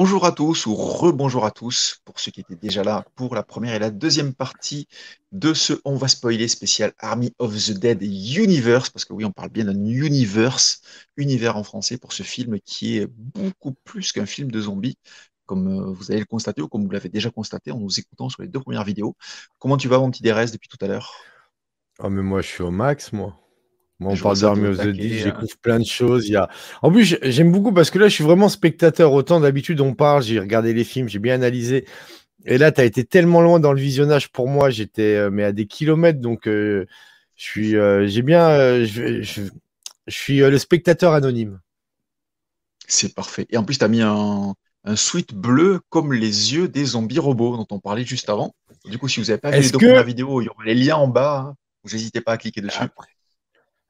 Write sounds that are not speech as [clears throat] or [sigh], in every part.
Bonjour à tous ou rebonjour à tous pour ceux qui étaient déjà là pour la première et la deuxième partie de ce On va spoiler spécial Army of the Dead Universe parce que oui on parle bien d'un universe, univers en français pour ce film qui est beaucoup plus qu'un film de zombies comme euh, vous allez le constater ou comme vous l'avez déjà constaté en nous écoutant sur les deux premières vidéos. Comment tu vas mon petit DRS depuis tout à l'heure? Ah mais moi je suis au max moi. Moi, on parle d'Army of the j'écoute plein de choses. Il y a... En plus, j'aime beaucoup parce que là, je suis vraiment spectateur. Autant d'habitude, on parle, j'ai regardé les films, j'ai bien analysé. Et là, tu as été tellement loin dans le visionnage pour moi, j'étais euh, mais à des kilomètres. Donc, euh, je suis, euh, j'ai bien, je, je, suis le spectateur anonyme. C'est parfait. Et en plus, tu as mis un, un suite bleu comme les yeux des zombies robots dont on parlait juste avant. Du coup, si vous n'avez pas vu les vidéos, il y aura les liens en bas. Hein. Vous n'hésitez pas à cliquer dessus. Après,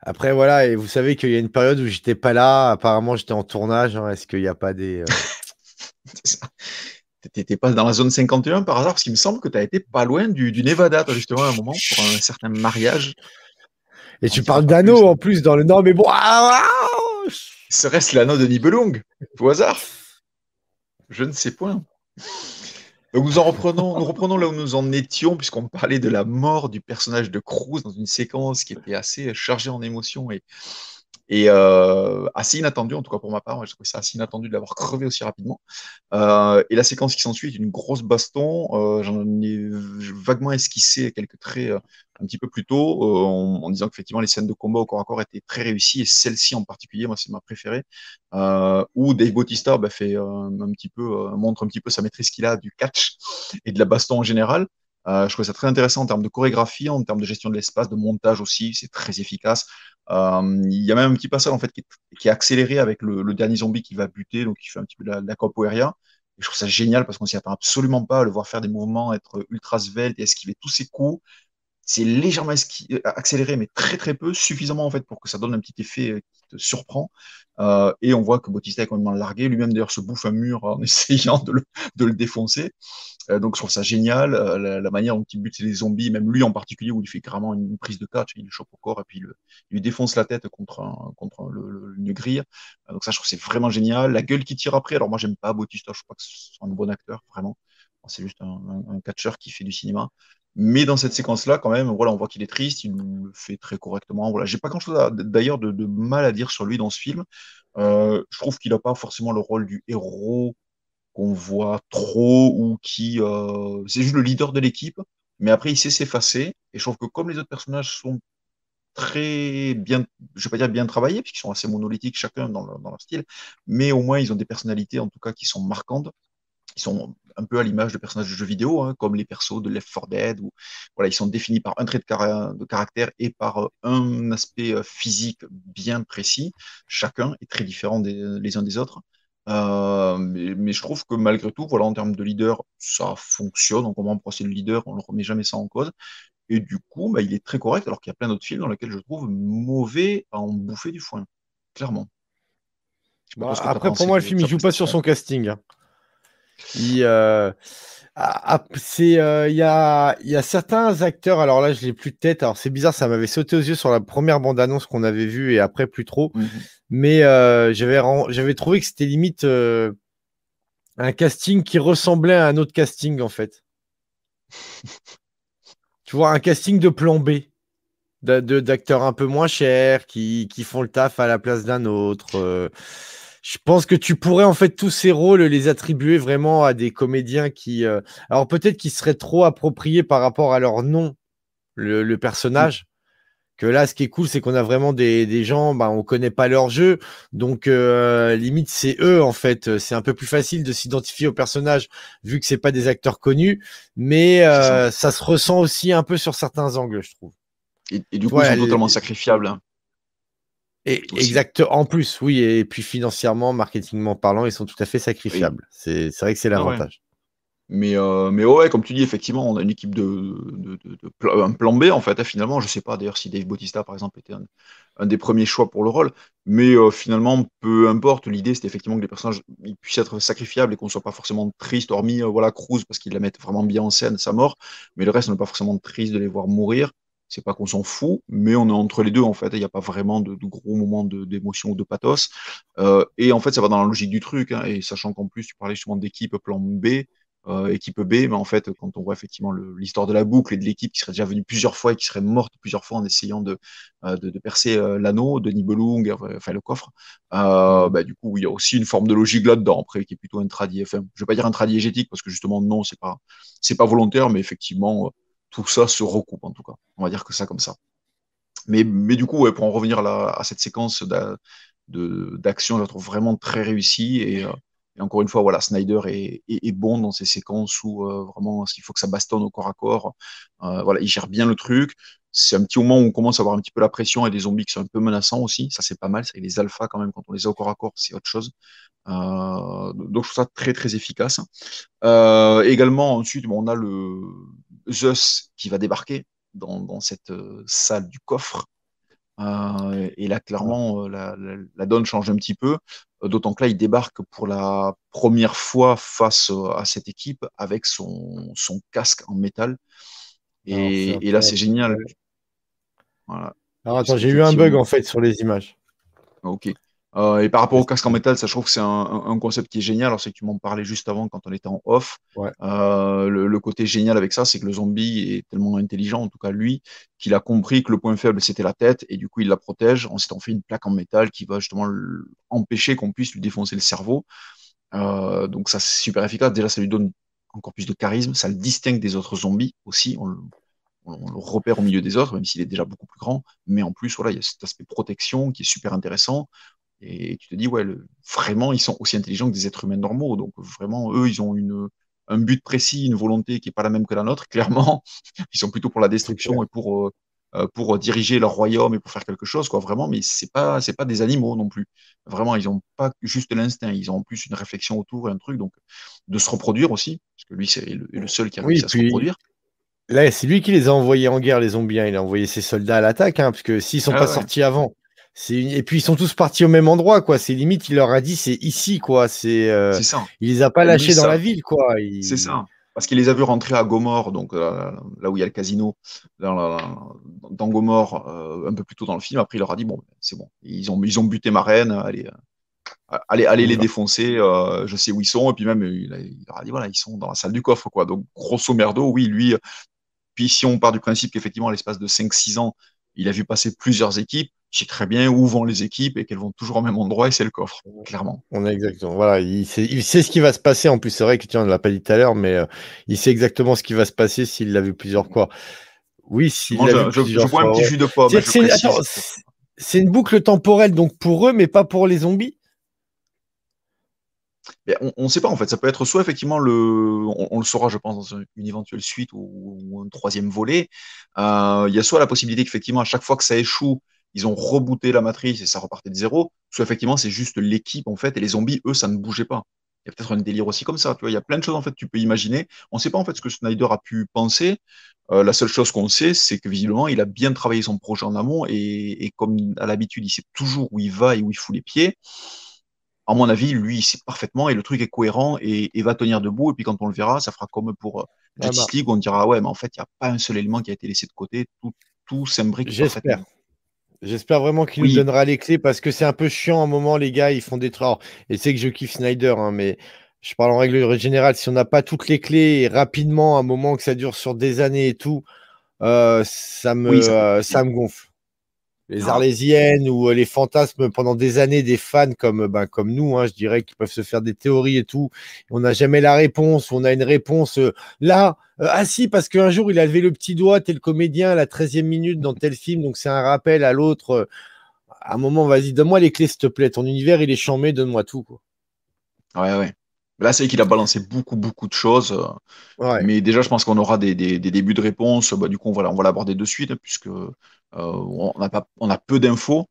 voilà, et vous savez qu'il y a une période où j'étais pas là. Apparemment, j'étais en tournage. Hein. Est-ce qu'il n'y a pas des. Euh... [laughs] T'étais pas dans la zone 51 par hasard Parce qu'il me semble que tu as été pas loin du, du Nevada, justement, à un moment, pour un certain mariage. Et tu parles d'anneau en plus dans le Nord, mais bon. Ah, ah Serait-ce l'anneau de Nibelung Au hasard? Je ne sais point. Nous, en reprenons, nous reprenons là où nous en étions, puisqu'on parlait de la mort du personnage de Cruz dans une séquence qui était assez chargée en émotions et, et euh, assez inattendu, en tout cas pour ma part. je trouvais ça assez inattendu de l'avoir crevé aussi rapidement. Euh, et la séquence qui s'ensuit est une grosse baston. Euh, j'en ai vaguement esquissé quelques traits un petit peu plus tôt en, en, disant qu'effectivement les scènes de combat au corps à corps étaient très réussies et celle-ci en particulier, moi c'est ma préférée, où Dave Bautista bah, fait un petit peu montre un petit peu sa maîtrise qu'il a du catch et de la baston en général. Euh, je trouve ça très intéressant en termes de chorégraphie, en termes de gestion de l'espace, de montage aussi, c'est très efficace. Euh, il y a même un petit passage en fait qui est, qui est accéléré avec le, dernier zombie qui va buter, donc qui fait un petit peu la, de la je trouve ça génial parce qu'on s'y attend absolument pas à le voir faire des mouvements, être ultra svelte et esquiver tous ses coups. C'est légèrement accéléré, mais très très peu, suffisamment en fait pour que ça donne un petit effet euh, surprend. Euh, et on voit que Bautista est complètement largué. Lui-même d'ailleurs se bouffe un mur en [laughs] essayant de le, le défoncer. Euh, donc je trouve ça génial, euh, la, manière dont il bute les zombies, même lui en particulier, où il fait carrément une, prise de catch, il le chope au corps et puis il, lui défonce la tête contre, contre le, une grille. Donc ça, je trouve c'est vraiment génial. La gueule qui tire après, alors moi j'aime pas Bautista, je crois que c'est un bon acteur, vraiment. C'est juste un, catcheur qui fait du cinéma. Mais dans cette séquence-là, quand même, voilà, on voit qu'il est triste, il le fait très correctement. Voilà, j'ai pas grand-chose d'ailleurs de, mal à dire sur lui dans ce film. Euh, je trouve qu'il n'a pas forcément le rôle du héros qu'on voit trop ou qui euh, c'est juste le leader de l'équipe, mais après il sait s'effacer. Et je trouve que comme les autres personnages sont très bien, je vais pas dire bien travaillés, puisqu'ils sont assez monolithiques chacun dans dans leur, style, mais au moins ils ont des personnalités en tout cas qui sont marquantes. Ils sont un peu à l'image de personnages de jeux vidéo, hein, comme les persos de Left 4 Dead, où voilà, ils sont définis par un trait de, car de caractère et par euh, un aspect euh, physique bien précis. Chacun est très différent des, les uns des autres. Euh, mais, mais, je trouve que malgré tout, voilà, en termes de leader, ça fonctionne. On comprend pourquoi c'est le leader, on ne remet jamais ça en cause. Et du coup, bah, il est très correct, alors qu'il y a plein d'autres films dans lesquels je trouve mauvais à en bouffer du foin, clairement. Bah, après, pour moi, le film, il joue pas sur son casting. Hein. Il, euh, c'est, euh, il y, a, y a certains acteurs, alors là, je l'ai plus de tête. Alors, c'est bizarre, ça m'avait sauté aux yeux sur la première bande-annonce qu'on avait vue et après, plus trop. Mmh Mais euh, j'avais, j'avais trouvé que c'était limite un casting qui ressemblait à un autre casting, en fait. [laughs] tu vois, un casting de plan B. D'acteurs un peu moins chers qui, qui font le taf à la place d'un autre. Je pense que tu pourrais en fait tous ces rôles les attribuer vraiment à des comédiens qui, euh... alors peut-être qu'ils seraient trop appropriés par rapport à leur nom, le, le personnage. Que là, ce qui est cool, c'est qu'on a vraiment des, des gens, bah, on connaît pas leur jeu, donc euh, limite c'est eux en fait. C'est un peu plus facile de s'identifier au personnage vu que c'est pas des acteurs connus, mais euh, ça. se ressent aussi un peu sur certains angles, je trouve. Et, et du coup, ouais, ils sont totalement sacrifiables. Hein. Et exact, en plus, oui, et puis financièrement, marketingment parlant, ils sont tout à fait sacrifiables. Oui. C'est vrai que c'est l'avantage. Ah ouais. Mais, euh, mais ouais, comme tu dis, effectivement, on a une équipe de, de, de, de plan, un plan B, en fait, hein, finalement. Je sais pas d'ailleurs si Dave Bautista, par exemple, était un, un, des premiers choix pour le rôle. Mais euh, finalement, peu importe. L'idée, c'était effectivement que les personnages ils puissent être sacrifiables et qu'on soit pas forcément triste, hormis euh, voilà, Cruz, parce qu'ils la mettent vraiment bien en scène, sa mort. Mais le reste, on n'est pas forcément triste de les voir mourir. C'est pas qu'on s'en fout, mais on est entre les deux en fait. Il n'y a pas vraiment de, gros moments d'émotion ou de pathos. Euh, et en fait, ça va dans la logique du truc. Hein, et sachant qu'en plus, tu parlais justement d'équipe plan B, euh, équipe B, mais en fait, quand on voit effectivement l'histoire de la boucle et de l'équipe qui serait déjà venue plusieurs fois et qui serait morte plusieurs fois en essayant de, euh, percer l'anneau de Nibelung, enfin le coffre, bah, du coup, il y a aussi une forme de logique là-dedans, après, qui est plutôt tradit, enfin, je vais pas dire tradit parce que justement, non, c'est pas, c'est pas volontaire, mais effectivement, tout ça se recoupe en tout cas. On va dire que ça comme ça. Mais, mais du coup, pour en revenir à, à cette séquence d'action, je la trouve vraiment très réussie et et encore une fois, voilà, Snyder est, bon dans ces séquences où euh, vraiment il faut que ça bastonne au corps à corps. Euh, voilà, il gère bien le truc. C'est un petit moment où on commence à avoir un petit peu la pression et des zombies qui sont un peu menaçants aussi. Ça, c'est pas mal. C'est les alphas quand même, quand on les a au corps à corps, c'est autre chose. Euh, donc, je trouve ça très, très efficace. également, ensuite, on a le Zeus qui va débarquer dans cette salle du coffre. Euh, et là, clairement, euh, la, la, donne change un petit peu. Euh, d'autant que là, il débarque pour la première fois face à cette équipe avec son, son casque en métal. Et, et là, c'est génial. Voilà. Alors attends, j'ai eu un bug en fait sur les images. Ok. Euh, et par rapport au casque en métal, ça, je trouve que c'est un, concept qui est génial. Alors, c'est que tu m'en parlais juste avant quand on était en off. Euh, le, côté génial avec ça, c'est que le zombie est tellement intelligent, en tout cas lui, qu'il a compris que le point faible, c'était la tête, et du coup, il la protège en s'étant fait une plaque en métal qui va justement empêcher qu'on puisse lui défoncer le cerveau. Euh, donc, ça, c'est super efficace. Déjà, ça lui donne encore plus de charisme. Ça le distingue des autres zombies aussi. On le, on le repère au milieu des autres, même s'il est déjà beaucoup plus grand. Mais en plus, voilà, il y a cet aspect protection qui est super intéressant. Et tu te dis, ouais, vraiment, ils sont aussi intelligents que des êtres humains normaux. Donc, vraiment, eux, ils ont une, un but précis, une volonté qui n'est pas la même que la nôtre. [laughs] Clairement, ils sont plutôt pour la destruction et pour, euh, euh, pour diriger leur royaume et pour faire quelque chose, quoi, vraiment. Mais c'est pas, c'est pas des animaux non plus. Vraiment, ils n'ont pas juste l'instinct. Ils ont en plus une réflexion autour et un truc. Donc, de se reproduire aussi, parce que lui, c'est le, seul qui a réussi à se reproduire. Là, c'est lui qui les a envoyés en guerre, les zombies. Hein. Il a envoyé ses soldats à l'attaque, hein, parce que s'ils sont ah pas sortis avant, et puis ils sont tous partis au même endroit, quoi. C'est limite, il leur a dit c'est ici, quoi. C'est. Euh... ça. Il les a pas lâchés dans la ville, quoi. C'est ça. Parce qu'il les a vus rentrer à Gomorre, donc euh, là où il y a le casino, dans, dans Gomorre, euh, un peu plus tôt dans le film. Après, il leur a dit bon, c'est bon. Ils ont, ils ont buté ma reine. Allez, allez, allez les défoncer. je sais où ils sont. Et puis même, il, leur a dit voilà, ils sont dans la salle du coffre, quoi. Donc grosso merdo, oui, lui. Puis si on part du principe qu'effectivement, à l'espace de 5-6 ans, il a vu passer plusieurs équipes je sais très bien où vont les équipes et qu'elles vont toujours au même endroit et c'est le coffre, clairement. On est exactement. Voilà, il sait, il sait ce qui va se passer. En plus, c'est vrai que tu ne l'as pas dit tout à l'heure, mais euh, il sait exactement ce qui va se passer s'il l'a vu plusieurs fois. Oui, s'il l'a vu je, plusieurs je, vois un petit jus de pomme. C'est une boucle temporelle donc pour eux, mais pas pour les zombies? On ne sait pas en fait. Ça peut être soit effectivement le, on, le saura, je pense, dans une éventuelle suite ou, un troisième volet. Euh, il y a soit la possibilité qu'effectivement à chaque fois que ça échoue, ils ont rebooté la matrice et ça repartait de zéro. Soit effectivement c'est juste l'équipe en fait et les zombies eux ça ne bougeait pas. Il y a peut-être un délire aussi comme ça. Tu vois, il y a plein de choses en fait que tu peux imaginer. On ne sait pas en fait ce que Snyder a pu penser. Euh, la seule chose qu'on sait, c'est que visiblement il a bien travaillé son projet en amont et, et comme à l'habitude, il sait toujours où il va et où il fout les pieds à mon avis, lui, il sait parfaitement et le truc est cohérent et, va tenir debout. Et puis quand on le verra, ça fera comme pour euh, Justice ah bah. League, on dira ouais, mais en fait, il n'y a pas un seul élément qui a été laissé de côté. Tout, tout s'imbrique J'espère. J'espère vraiment qu'il nous donnera les clés parce que c'est un peu chiant à un moment, les gars, ils font des travaux. Et c'est que je kiffe Snyder, hein, mais je parle en règle générale, si on n'a pas toutes les clés rapidement, à un moment que ça dure sur des années et tout, euh, ça, me, euh, ça me gonfle les arlésiennes ou euh, les fantasmes pendant des années des fans comme ben, comme nous, hein, je dirais, qui peuvent se faire des théories et tout. On n'a jamais la réponse, on a une réponse euh, là. Euh, ah si, parce qu'un jour il a levé le petit doigt, tel comédien à la 13e minute dans tel film, donc c'est un rappel à l'autre. à un moment, vas-y, donne-moi les clés, s'il te plaît. Ton univers, il est chambé, donne-moi tout. Quoi. Ouais, ouais. Là, c'est qu'il a balancé beaucoup, beaucoup de choses. Mais déjà, je pense qu'on aura des, des, débuts de réponse. Bah, du coup, on va, on va l'aborder de suite, puisque euh, on, a pas, on a peu d'infos.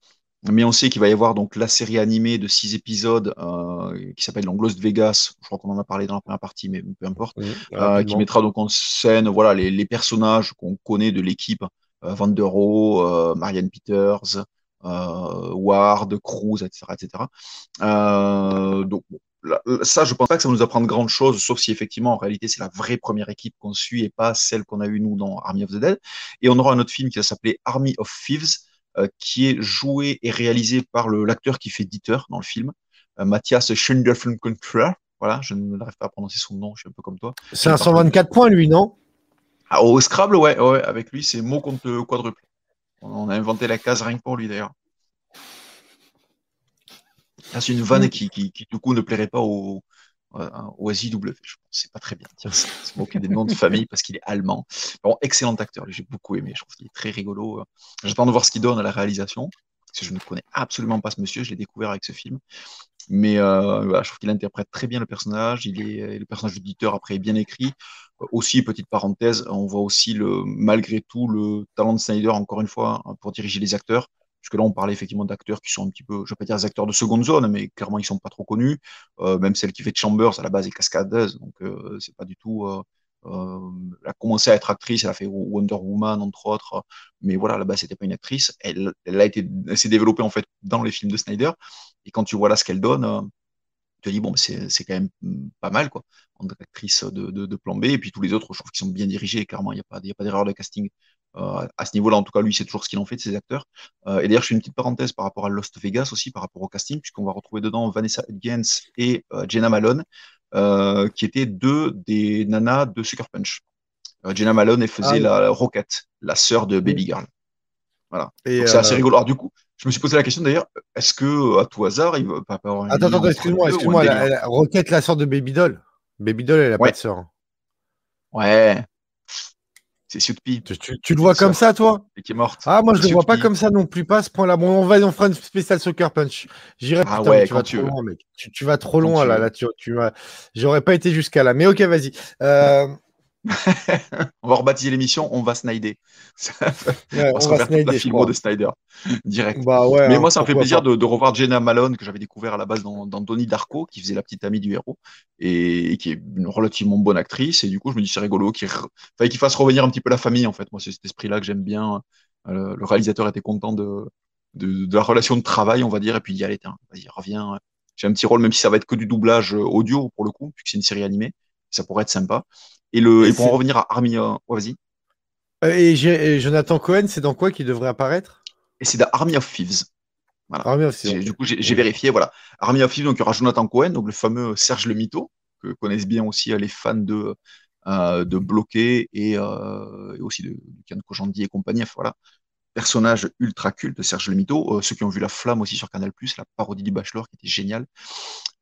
Mais on sait qu'il va y avoir donc la série animée de six épisodes euh, qui s'appelle Lost Vegas. Je crois qu'on en a parlé dans la première partie, mais peu importe. Euh, qui mettra donc en scène voilà, les, les personnages qu'on connaît de l'équipe. Van der Rohe, Marianne Peters, Ward, Cruz, etc. etc. donc, ça, je pense pas que ça nous apprend de grandes choses, sauf si effectivement, en réalité, c'est la vraie première équipe qu'on suit et pas celle qu'on a eue nous dans Army of the Dead. Et on aura un autre film qui va s'appeler Army of Thieves, euh, qui est joué et réalisé par l'acteur qui fait Dieter dans le film, euh, Matthias Schindelfenkunfer. Voilà, je n'arrive pas à prononcer son nom, je suis un peu comme toi. C'est un 124 points, lui, non? Ah, Au Scrabble, ouais, ouais, avec lui, c'est mot contre quadruple. On a inventé la case rien que pour lui, d'ailleurs. C'est une vanne mm. qui, qui, du coup, ne plairait pas au, au SJW. Je c'est pas très bien dire ça. Se des [laughs] noms de famille parce qu'il est allemand. Bon, excellent acteur, j'ai beaucoup aimé. Je trouve qu'il est très rigolo. J'attends de voir ce qu'il donne à la réalisation. Parce que je ne connais absolument pas ce monsieur, je l'ai découvert avec ce film. Mais euh, voilà, je trouve qu'il interprète très bien le personnage. Il est le personnage d'éditeur après est bien écrit. Aussi, petite parenthèse, on voit aussi le malgré tout le talent de Snyder encore une fois pour diriger les acteurs. Parce que là, on parlait effectivement d'acteurs qui sont un petit peu, je ne vais pas dire des acteurs de seconde zone, mais clairement, ils ne sont pas trop connus. Euh, même celle qui fait Chambers, à la base, est cascadeuse. Donc, euh, c'est pas du tout. Euh, euh, elle a commencé à être actrice, elle a fait Wonder Woman, entre autres. Mais voilà, à la base, c'était pas une actrice. Elle, a été, s'est développée, en fait, dans les films de Snyder. Et quand tu vois là ce qu'elle donne, tu te dis, bon, c'est, quand même pas mal, quoi, en actrice de, de, plan B. Et puis tous les autres, je trouve qu'ils sont bien dirigés, clairement, il n'y a pas d'erreur de casting euh, à ce niveau-là, en tout cas, lui, c'est toujours ce qu'il en fait de ses acteurs. Euh, et d'ailleurs, je fais une petite parenthèse par rapport à Lost Vegas aussi, par rapport au casting, puisqu'on va retrouver dedans Vanessa Hudgens et euh, Jenna Malone, qui étaient deux des nanas de Sucker Punch. Jenna Malone, elle faisait ah la Rocket, la sœur de Baby Girl. Voilà. c'est assez rigolo. Alors, du coup, je me suis posé la question d'ailleurs, est-ce que à tout hasard, il va pas avoir une Attends, attends, excuse-moi, excuse-moi, la, Rocket, la sœur de Baby Doll. Baby Doll, elle a pas de sœur. Ouais, c'est Sutpi. Tu, tu, le vois comme ça, toi? Et qui est morte. Ah, moi, je ne le vois pas comme ça non plus, pas ce point-là. Bon, on va, on fera une spéciale Soccer Punch. J'irai ah ouais, tu vas tu trop loin, mec. Tu, vas trop loin, là. là tu, tu vas... J'aurais pas été jusqu'à là. Mais ok, vas-y. Euh... [laughs] on va rebaptiser l'émission, on va snider. [laughs] on, va se refaire la filmo de Snyder direct. Bah ouais, Mais hein, moi, ça me fait plaisir de, de, revoir Jenna Malone, que j'avais découvert à la base dans, dans Donnie Darko, qui faisait la petite amie du héros, et, qui est une relativement bonne actrice. Et du coup, je me dis, c'est rigolo qu'il qu'il fasse revenir un petit peu la famille, en fait. Moi, c'est cet esprit-là que j'aime bien. Euh, le réalisateur était content de, de, de, la relation de travail, on va dire, et puis il dit, allez, vas-y, reviens. J'ai un petit rôle, même si ça va être que du doublage audio pour le coup, puisque c'est une série animée. Ça pourrait être sympa. Et, le, et pour en revenir à Army, of... vas-y. Euh, et, Jonathan Cohen, c'est dans quoi qu'il devrait apparaître? Et c'est dans Army of Thieves. Voilà. Army of Thieves. Du coup, j'ai vérifié. Voilà. Army of Thieves, donc il y aura Jonathan Cohen, donc le fameux Serge le Mito, que connaissent bien aussi euh, les fans de, euh, de Bloqué et, euh, et aussi de, de Kian Kojandi et compagnie. Voilà personnage ultra culte, Serge Lemito, euh, ceux qui ont vu La Flamme aussi sur Canal+, la parodie du Bachelor qui était géniale.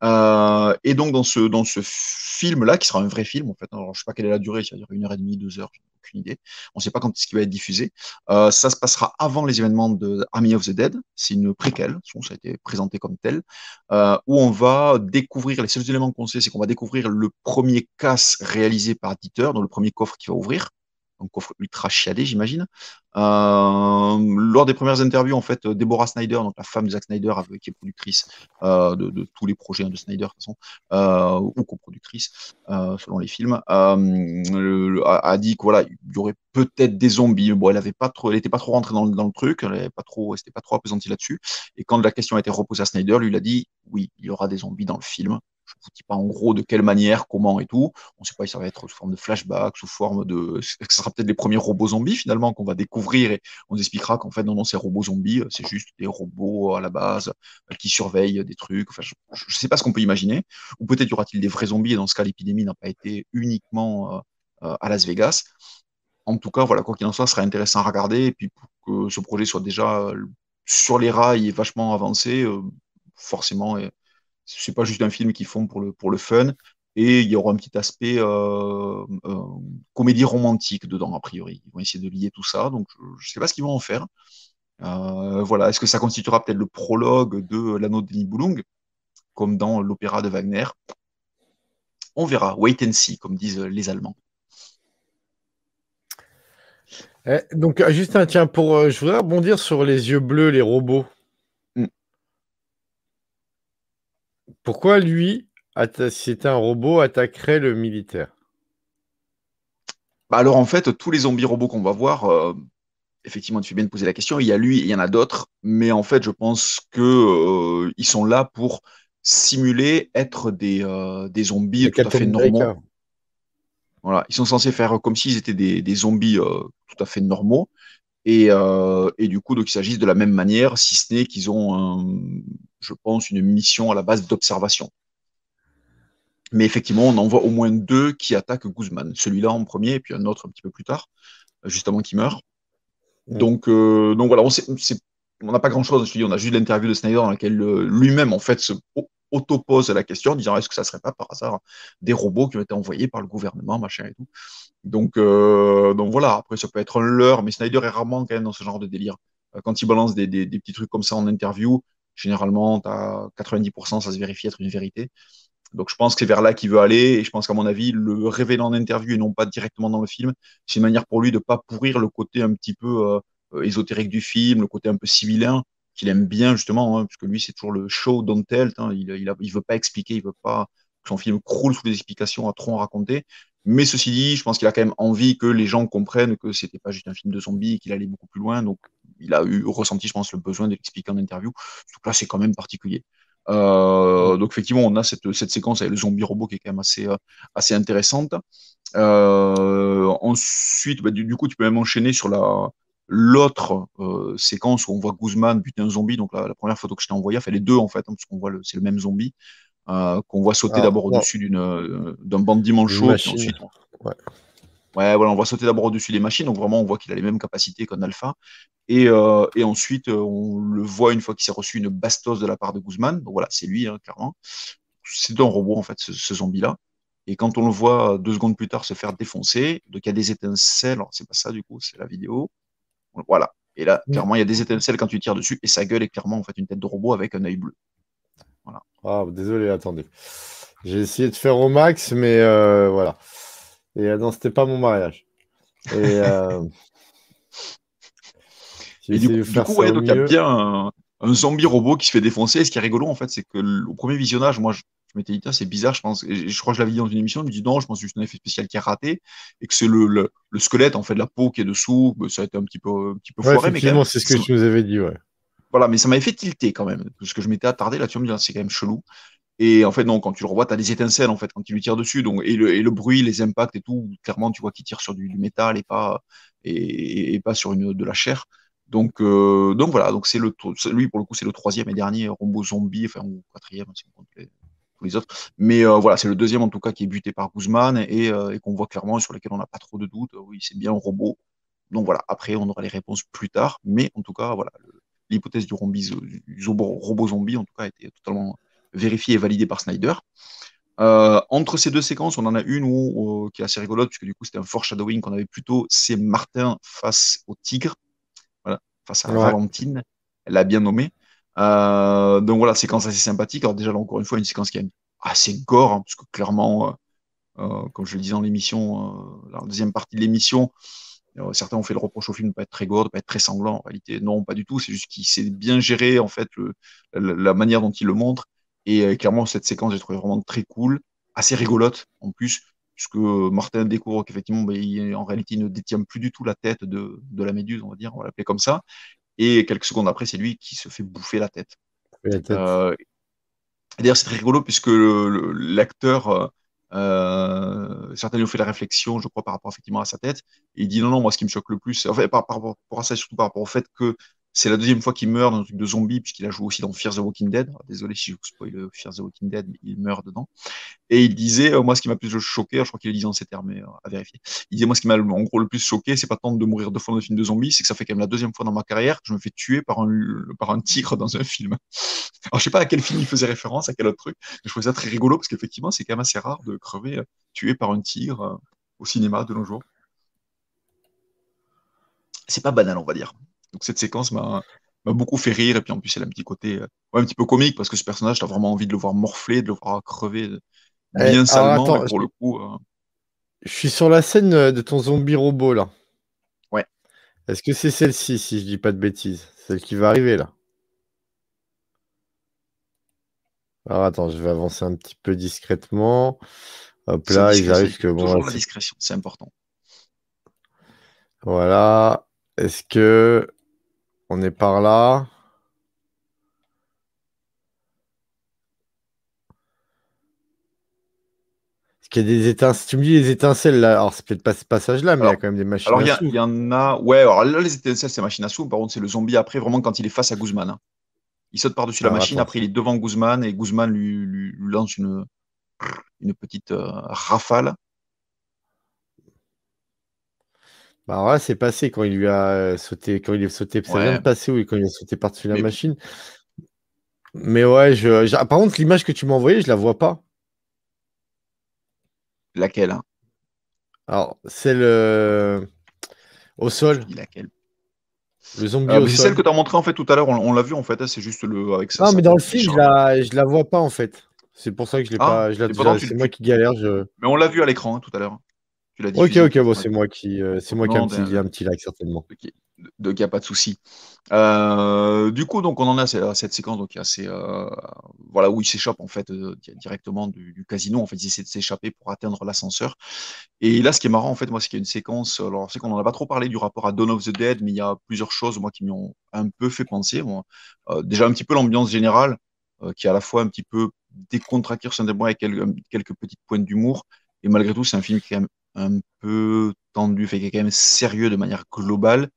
Euh, et donc dans ce, dans ce film-là, qui sera un vrai film, en fait, alors, je sais pas quelle est la durée, durer une heure et demie, deux heures, aucune idée. On ne sait pas quand est-ce qu'il va être diffusé. Euh, ça se passera avant les événements de Army of the Dead. C'est une préquelle, ça a été présenté comme tel, euh, où on va découvrir, les seuls éléments qu'on sait, c'est qu'on va découvrir le premier casse réalisé par Dieter, dans le premier coffre qui va ouvrir un coffre ultra chiadé, j'imagine. Euh, lors des premières interviews, en fait, Deborah Snyder, donc la femme de Zack Snyder, qui est productrice euh, de, tous les projets de Snyder, de toute façon, euh, ou coproductrice, euh, selon les films, euh, a, dit qu'il voilà, il y aurait peut-être des zombies. Bon, elle avait pas trop, pas trop rentrée dans, le truc, elle n'était pas trop, trop appesantie là-dessus. Et quand la question a été reposée à Snyder, lui, il a dit, oui, il y aura des zombies dans le film. Je ne vous dis pas en gros de quelle manière, comment et tout. On ne sait pas si ça va être sous forme de flashback, sous forme de. [laughs] Ce sera peut-être les premiers robots zombies finalement qu'on va découvrir et on expliquera qu'en fait, non, non, ces robots zombies, c'est juste des robots à la base euh, qui surveillent des trucs. Enfin, je ne sais pas ce qu'on peut imaginer. Ou peut-être y aura-t-il des vrais zombies et dans ce cas, l'épidémie n'a pas été uniquement euh, euh, à Las Vegas. En tout cas, voilà, quoi qu'il en soit, ce serait intéressant à regarder. Et puis pour que ce projet soit déjà sur les rails et vachement avancé, forcément c'est pas juste un film qu'ils font pour le, pour le fun. Et il y aura un petit aspect euh, euh, comédie romantique dedans, a priori. Ils vont essayer de lier tout ça. Donc, je ne sais pas ce qu'ils vont en faire. Euh, voilà. Est-ce que ça constituera peut-être le prologue de l'anneau de Nibelung, comme dans l'opéra de Wagner On verra. Wait and see, comme disent les Allemands. Eh, donc, Justin, tiens, pour, je voudrais rebondir sur les yeux bleus, les robots. Pourquoi lui, si c'était un robot, attaquerait le militaire? Bah Alors en fait, tous les zombies robots qu'on va voir, euh, effectivement, tu fais bien de poser la question, il y a lui, il y en a d'autres, mais en fait, je pense qu'ils euh, sont là pour simuler être des, euh, des zombies tout à fait normaux. Voilà, ils sont censés faire comme s'ils étaient des, des zombies tout à fait normaux. Et, euh, et, du coup, donc, il s'agit de la même manière, si ce n'est qu'ils ont, je pense, une mission à la base d'observation. Mais effectivement, on en voit au moins deux qui attaquent Guzman. Celui-là en premier, et puis un autre un petit peu plus tard, justement, qui meurt. Donc, euh, donc voilà, on n'a pas grand-chose. On a juste l'interview de Snyder dans laquelle euh, lui-même, en fait, se auto-pose la question en disant est-ce que ça serait pas par hasard des robots qui ont été envoyés par le gouvernement, machin et tout. Donc, euh, donc voilà, après, ça peut être un leurre, mais Snyder est rarement quand même dans ce genre de délire. Quand il balance des, des, petits trucs comme ça en interview, généralement, à 90%, ça se vérifie être une vérité. Donc je pense que c'est vers là qu'il veut aller et je pense qu'à mon avis, le révéler en interview et non pas directement dans le film, c'est une manière pour lui de pas pourrir le côté un petit peu euh, ésotérique du film, le côté un peu civilin qu'il aime bien justement, hein, parce lui c'est toujours le show don't tell, hein, il, il, veut pas expliquer, il veut pas que son film croule sous les explications à trop en raconter. Mais ceci dit, je pense qu'il a quand même envie que les gens comprennent que c'était pas juste un film de zombies, qu'il allait beaucoup plus loin. Donc, il a eu ressenti, je pense, le besoin de l'expliquer en interview. Surtout là, c'est quand même particulier. Euh, donc effectivement, on a cette, cette, séquence avec le zombie robot qui est quand même assez, euh, assez intéressante. Euh, ensuite, bah, du, coup, tu peux même enchaîner sur la l'autre euh, séquence où on voit Guzman buter un zombie. Donc la, la première photo que je t'ai envoyée, enfin les deux en fait, hein, parce qu'on voit c'est le même zombie euh, qu'on voit sauter ah, d'abord au-dessus d'une euh, d'un bandit manchot, puis ensuite. Ouais. ouais. voilà, on voit sauter d'abord au-dessus des machines, donc vraiment on voit qu'il a les mêmes capacités qu'un alpha. Et, euh, et, ensuite, on le voit une fois qu'il s'est reçu une bastos de la part de Guzman. Donc voilà, c'est lui, hein, clairement. C'est un robot, en fait, ce, ce zombie-là. Et quand on le voit deux secondes plus tard se faire défoncer, donc il y a des étincelles, alors c'est pas ça du coup, c'est la vidéo. Voilà. Et là, clairement, il y a des étincelles quand tu tires dessus, et sa gueule est clairement en fait une tête de robot avec un œil bleu. Voilà. Ah, désolé, attendez. J'ai essayé de faire au max, mais euh, voilà. Et euh, non, c'était pas mon mariage. Et, euh... [laughs] Et du, coup, ouais, donc il y a bien un, un, zombie robot qui se fait défoncer. Et ce qui est rigolo, en fait, c'est que au premier visionnage, moi, je, je m'étais dit, c'est bizarre, je pense, je crois que je l'avais dit dans une émission, je me dis non, je pense que c'est un effet spécial qui est raté et que c'est le, le, le, squelette, en fait, la peau qui est dessous, bah, ça a été un petit peu, un petit peu ouais, foiré. Effectivement, c'est ce que je vous avais dit, ouais. Voilà, mais ça m'avait fait tilter quand même, parce que je m'étais attardé là-dessus, me c'est quand même chelou. Et en fait, non, quand tu le revois, tu as des étincelles, en fait, quand il lui tire dessus. Donc, et, le, et le bruit, les impacts et tout, clairement, tu vois qu'il tire sur du, du métal et pas, et, et, pas sur une, de la chair. Donc, euh, donc voilà, donc c'est le lui pour le coup c'est le troisième et dernier Rombo Zombie, enfin ou quatrième si on compte les, les autres. Mais euh, voilà, c'est le deuxième en tout cas qui est buté par Guzman et, euh, et qu'on voit clairement sur lequel on n'a pas trop de doutes. Oui, c'est bien un robot. Donc voilà, après on aura les réponses plus tard, mais en tout cas voilà, l'hypothèse du, du, du, robot zombie en tout cas a été totalement vérifiée et validée par Snyder. Euh, entre ces deux séquences, on en a une où, qui est assez rigolote, puisque du coup c'était un foreshadowing qu'on avait plutôt, c'est Martin face au tigre face à ouais. Valentine. Elle l'a bien nommé. Euh, donc voilà, séquence assez sympathique. Alors déjà, là, encore une fois, une séquence qui est assez gore, hein, parce que clairement, euh, euh, comme je le disais dans l'émission, la deuxième partie de l'émission, certains ont fait le reproche au film de pas être très gore, de pas être très sanglant. En réalité, non, pas du tout. C'est juste qu'il s'est bien géré en fait la, manière dont il le montre. Et clairement, cette séquence, j'ai trouvé vraiment très cool, assez rigolote en plus puisque Martin découvre qu'effectivement, ben, en réalité, il ne détient plus du tout la tête de, de la méduse, on va dire, on va l'appeler comme ça. Et quelques secondes après, c'est lui qui se fait bouffer la tête. Euh, D'ailleurs, c'est très rigolo puisque l'acteur, euh, certains lui ont fait la réflexion, je crois, par rapport effectivement à sa tête. Et il dit non, non, moi, ce qui me choque le plus, en fait, par, par rapport à ça, surtout par rapport au fait que c'est la deuxième fois qu'il meurt dans un truc de zombie, puisqu'il a joué aussi dans Fear the Walking Dead. Désolé si je vous spoil Fear the Walking Dead, il meurt dedans. Et il disait, euh, moi, ce qui m'a plus choqué, je crois qu'il le disait ces termes, mais euh, à vérifier. Il disait, moi, ce qui m'a en gros le plus choqué, c'est pas tant de mourir deux fois dans un film de zombies, c'est que ça fait quand même la deuxième fois dans ma carrière que je me fais tuer par un, tigre dans un film. [laughs] Alors, je sais pas à quel film il faisait référence, à quel autre truc, je trouvais ça très rigolo, parce qu'effectivement, c'est quand même assez rare de crever euh, tué par un tigre euh, au cinéma de nos jours. C'est pas banal, on va dire. Donc, cette séquence m'a beaucoup fait rire. Et puis en plus, il a un petit côté euh, ouais, un petit peu comique parce que ce personnage, tu as vraiment envie de le voir morfler, de le voir crever bien eh, salement. Attends, pour je... le coup. Euh... Je suis sur la scène euh, de ton zombie robot là. Ouais. Est-ce que c'est celle-ci, si je dis pas de bêtises? Celle qui va arriver là Alors attends, je vais avancer un petit peu discrètement. Hop là, ils arrivent que bon. Toujours la discrétion, c'est important. Voilà. Est-ce que on est par là. Ce qu'il y a des étincelles. Tu me dis les étincelles là. Alors, c'est peut-être pas ce passage-là, mais il y a quand même des machines alors, à sous. Il y en a. Ouais, alors là, les étincelles, c'est machine à sous. Par contre, c'est le zombie après, vraiment, quand il est face à Guzman. Hein. Il saute par-dessus la ah, machine. Après, il est devant Guzman et Guzman lui, lance une, une petite euh, rafale. Bah, alors là, c'est passé quand il lui a euh, sauté. Quand il est sauté. Ça vient de passer, oui, quand il a sauté par-dessus la Mais- machine. Mais ouais, je... j'ai- par contre, l'image que tu m'as envoyée, je la vois pas. Laquelle hein? Alors, celle euh, au sol. laquelle? Le zombie au mais C'est celle que tu as montré en fait tout à l'heure. On, on l'a vu en fait. hein, C'est juste le avec ça. Mais dans le film, je la, je la vois pas en fait. C'est pour ça que je l'ai Ah, pas. Je la... C'est moi qui galère. Je... Mais on l'a vu à l'écran hein, tout à l'heure. Tu l'as Ok, ok, bon, c'est moi qui, euh, c'est moi qui ai un petit, un petit like certainement. Donc il n'y a pas de souci. Euh, du coup, donc on en a cette, séquence donc il y a ces, euh, voilà où il s'échappe en fait di- directement du, du casino. En fait, il essaie de s'échapper pour atteindre l'ascenseur. Et là, ce qui est marrant en fait, moi, c'est qu'il y a une séquence. Alors, c'est qu'on n'en a pas trop parlé du rapport à Dawn of the Dead, mais il y a plusieurs choses moi qui m'y ont un peu fait penser. Moi, déjà un petit peu l'ambiance générale, qui est à la fois un petit peu décontractée sur un des avec quelques, quelques petites pointes d'humour. Et malgré tout, c'est un film qui est quand même un peu tendu, fait qui est quand même sérieux de manière globale.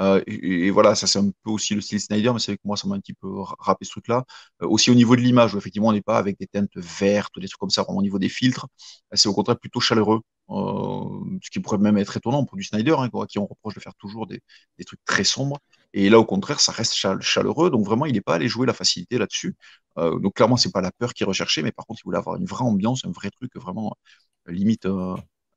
Euh, et, voilà, ça c'est un peu aussi le style Snyder, mais c'est vrai que moi ça m'a un petit peu ra- râpé ce truc-là. Euh, aussi au niveau de l'image, où effectivement on n'est pas avec des teintes vertes ou des trucs comme ça, vraiment au niveau des filtres, euh, c'est au contraire plutôt chaleureux, ce qui pourrait même être étonnant pour du Snyder, hein, à qui on reproche de faire toujours des, trucs très sombres. Et là au contraire, ça reste chal- chaleureux, donc vraiment il n'est pas allé jouer la facilité là-dessus. Donc clairement c'est pas la peur qu'il recherchait, mais par contre il voulait avoir une vraie ambiance, un vrai truc vraiment limite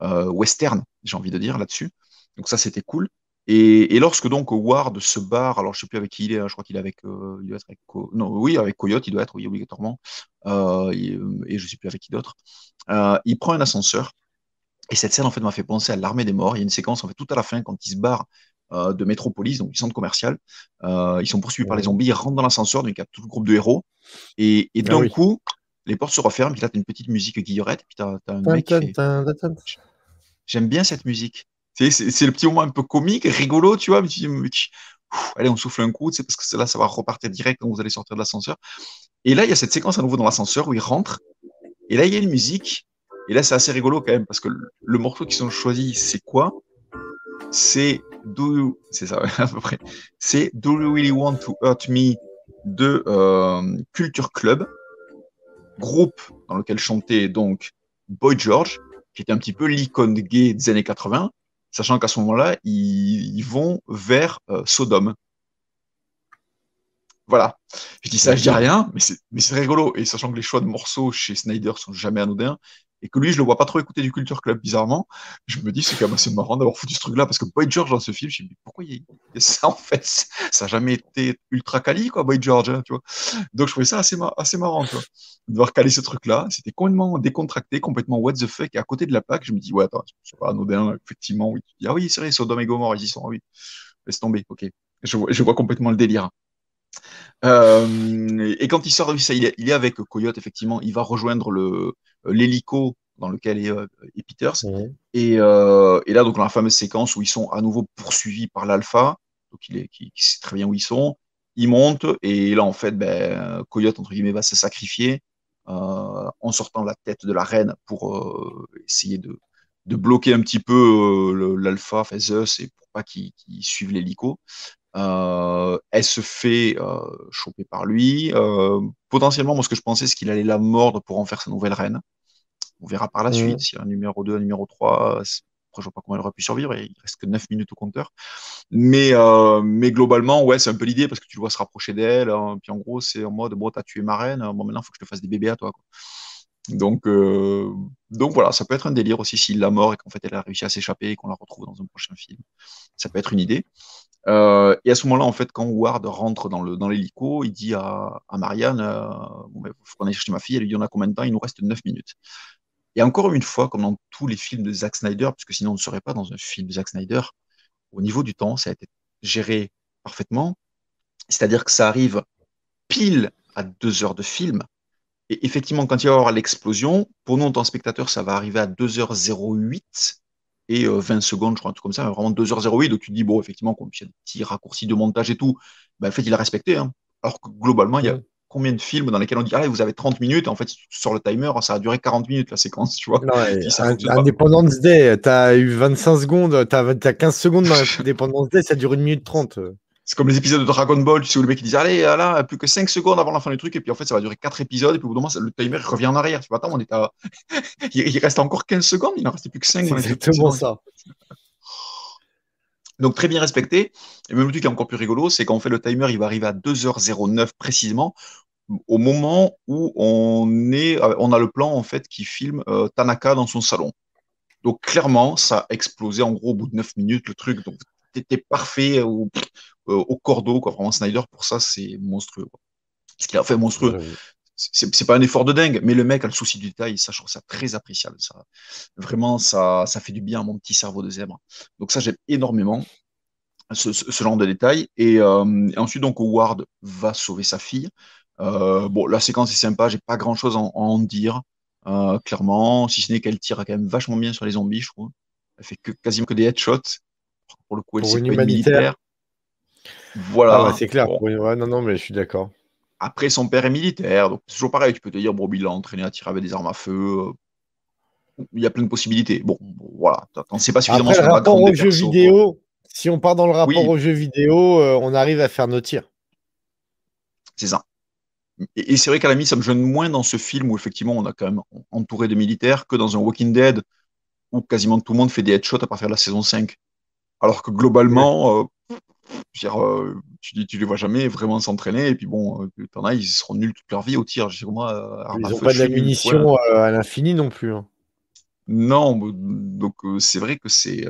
western, j'ai envie de dire là-dessus. Donc ça c'était cool. Et, et lorsque donc Ward se barre, alors je sais plus avec qui il est, hein, je crois qu'il est avec, euh, il doit être avec, Co- non, oui, avec Coyote, il doit être, oui, obligatoirement, euh, et, et je sais plus avec qui d'autre. Euh, il prend un ascenseur, et cette scène en fait m'a fait penser à l'armée des morts. Il y a une séquence en fait tout à la fin quand il se barre euh, de Metropolis, donc du centre commercial. Euh, ils sont poursuivis par les zombies, ils rentrent dans l'ascenseur, donc il y a tout le groupe de héros, et, et Ah d'un oui. coup, les portes se referment, puis là, tu as une petite musique guillerette, puis tu as, un mec. J'aime bien cette musique. C'est c'est le petit moment un peu comique, rigolo, tu vois, allez, on souffle un coup, sais, parce que là, ça va repartir direct quand vous allez sortir de l'ascenseur. Et là, il y a cette séquence à nouveau dans l'ascenseur où il rentre, et là, il y a une musique, et là, c'est assez rigolo quand même, parce que le, morceau qu'ils ont choisi, c'est quoi? C'est Do You... C'est ça, [laughs] à peu près. C'est Do You Really Want to Hurt Me de euh, Culture Club, groupe dans lequel chantait donc Boy George, qui était un petit peu l'icône gay des années 80, sachant qu'à ce moment-là, ils, ils vont vers euh, Sodome. Voilà. Je dis ça, je dis rien, mais c'est, mais c'est rigolo. Et sachant que les choix de morceaux chez Snyder sont jamais anodins, et que lui, je le vois pas trop écouter du Culture Club, bizarrement, je me dis, c'est quand même assez marrant d'avoir foutu ce truc-là, parce que Boy George dans ce film, je me dis, pourquoi il y a, ça, en fait? Ça n'a jamais été ultra quali, quoi, Boy George, hein, tu vois. Donc, je trouvais ça assez, mar- assez marrant, tu vois, de devoir caler ce truc-là. C'était complètement décontracté, complètement what the fuck, et à côté de la plaque, je me dis, ouais, attends, c'est pas anodin, effectivement, oui. Ah oui, c'est vrai, Sodome et Gomorrhe, ils y sont, ah oui. Laisse tomber, ok. Je vois, complètement le délire. Euh, et quand il sort, il est avec Coyote, effectivement, il va rejoindre le l'hélico dans lequel est, euh, est Peters. Mhm. Et, euh, et là, donc, dans la fameuse séquence où ils sont à nouveau poursuivis par l'Alpha, donc il, est, qui, qui sait très bien où ils sont, ils montent, et là, en fait, ben, Coyote, entre guillemets, va se sacrifier euh, en sortant la tête de la reine pour euh, essayer de, de bloquer un petit peu euh, l'Alpha, enfin Zeus, et pour pas qu'ils qu'ils suivent l'hélico. Euh, elle se fait euh, choper par lui. Euh, potentiellement, moi, ce que je pensais, c'est qu'il allait la mordre pour en faire sa nouvelle reine. On verra par la Mhm. suite s'il y a un numéro 2, un numéro 3. c'est- Après, je vois pas comment elle aurait pu survivre. Il reste que 9 minutes au compteur. Mais, mais globalement, ouais, c'est un peu l'idée parce que tu le vois se rapprocher d'elle. hein. puis en gros, c'est en mode, bon, t'as tué ma reine. Bon, maintenant, il faut que je te fasse des bébés à toi. quoi. Donc, euh, donc voilà, ça peut être un délire aussi s'il la mort et qu'en fait, elle a réussi à s'échapper et qu'on la retrouve dans un prochain film. Ça peut être une idée. Euh, et à ce moment-là, en fait, quand Ward rentre dans l'hélico, il dit à, Marianne, euh, bon, faut qu'on aille chercher ma fille. Elle lui dit, on a combien de temps? Il nous reste 9 minutes. Et encore une fois, comme dans tous les films de Zack Snyder, puisque sinon on ne serait pas dans un film de Zack Snyder, au niveau du temps, ça a été géré parfaitement. C'est-à-dire que ça arrive pile à deux heures de film. Et effectivement, quand il va y avoir l'explosion, pour nous, en tant que spectateur, ça va arriver à 2h08 et euh, 20 secondes, je crois, un truc comme ça, vraiment 2h08. Donc tu te dis, bon, effectivement, comme il y a des petits raccourcis de montage et tout, ben, en fait, il a respecté. hein. Alors que globalement, il n'y a combien de films dans lesquels on dit Ah, vous avez 30 minutes, en fait, sur le timer, ça a duré 40 minutes la séquence, tu vois. Independence Day, tu as eu 25 secondes, tu as, 15 secondes dans [laughs] Independence Day, ça dure une minute 30. C'est comme les épisodes de Dragon Ball, tu sais, où le mec il dit Allez, là, plus que 5 secondes avant la fin du truc, et puis en fait, ça va durer 4 épisodes, et puis au bout d'un moment, le timer revient en arrière. Tu vois, attends, on est à... [laughs] il, reste encore 15 secondes, il n'en restait plus que 5. C'est exactement ça. [laughs] Donc très bien respecté. Et même le truc qui est encore plus rigolo, c'est qu'en fait le timer, il va arriver à 2h09 précisément, au moment où on, est, euh, on a le plan en fait qui filme euh, Tanaka dans son salon. Donc clairement, ça a explosé en gros au bout de 9 minutes le truc. Donc c'était parfait au, cordeau. Quoi. Vraiment, Snyder, pour ça, c'est monstrueux. Ce qu'il a fait monstrueux. C'est pas un effort de dingue, mais le mec a le souci du détail, ça, je trouve ça très appréciable. Ça. Vraiment, ça, ça fait du bien à mon petit cerveau de zèbre. Donc ça, j'aime énormément ce, genre de détails. Et, ensuite, donc, Howard va sauver sa fille. Euh, bon, la séquence est sympa, j'ai pas grand chose à en, dire, euh, clairement, si ce n'est qu'elle tire quand même vachement bien sur les zombies, je trouve. Elle fait que, quasiment que des headshots. Pour le coup, elle s'est pas militaire. Voilà. Ah c'est clair. non, non, mais je suis d'accord. Après, son père est militaire, donc c'est toujours pareil. Tu peux te dire, bon, il l'a entraîné à tirer avec des armes à feu. Il y a plein de possibilités. Bon, voilà. On ne sait pas suffisamment Après, sur le rapport au jeu vidéo, si on part dans le rapport au jeu vidéo, euh, on arrive à faire nos tirs. C'est ça. Et, c'est vrai qu'à la limite, ça me gêne moins dans ce film où effectivement on a quand même entouré de militaires que dans un Walking Dead où quasiment tout le monde fait des headshots à partir de la saison 5. Alors que globalement, euh, euh, tu, dis, tu les vois jamais vraiment s'entraîner et puis bon, euh, t'en as, ils seront nuls toute leur vie au tir. ils n'ont pas de la munition à l'infini non plus. Hein. Non, donc c'est vrai que c'est.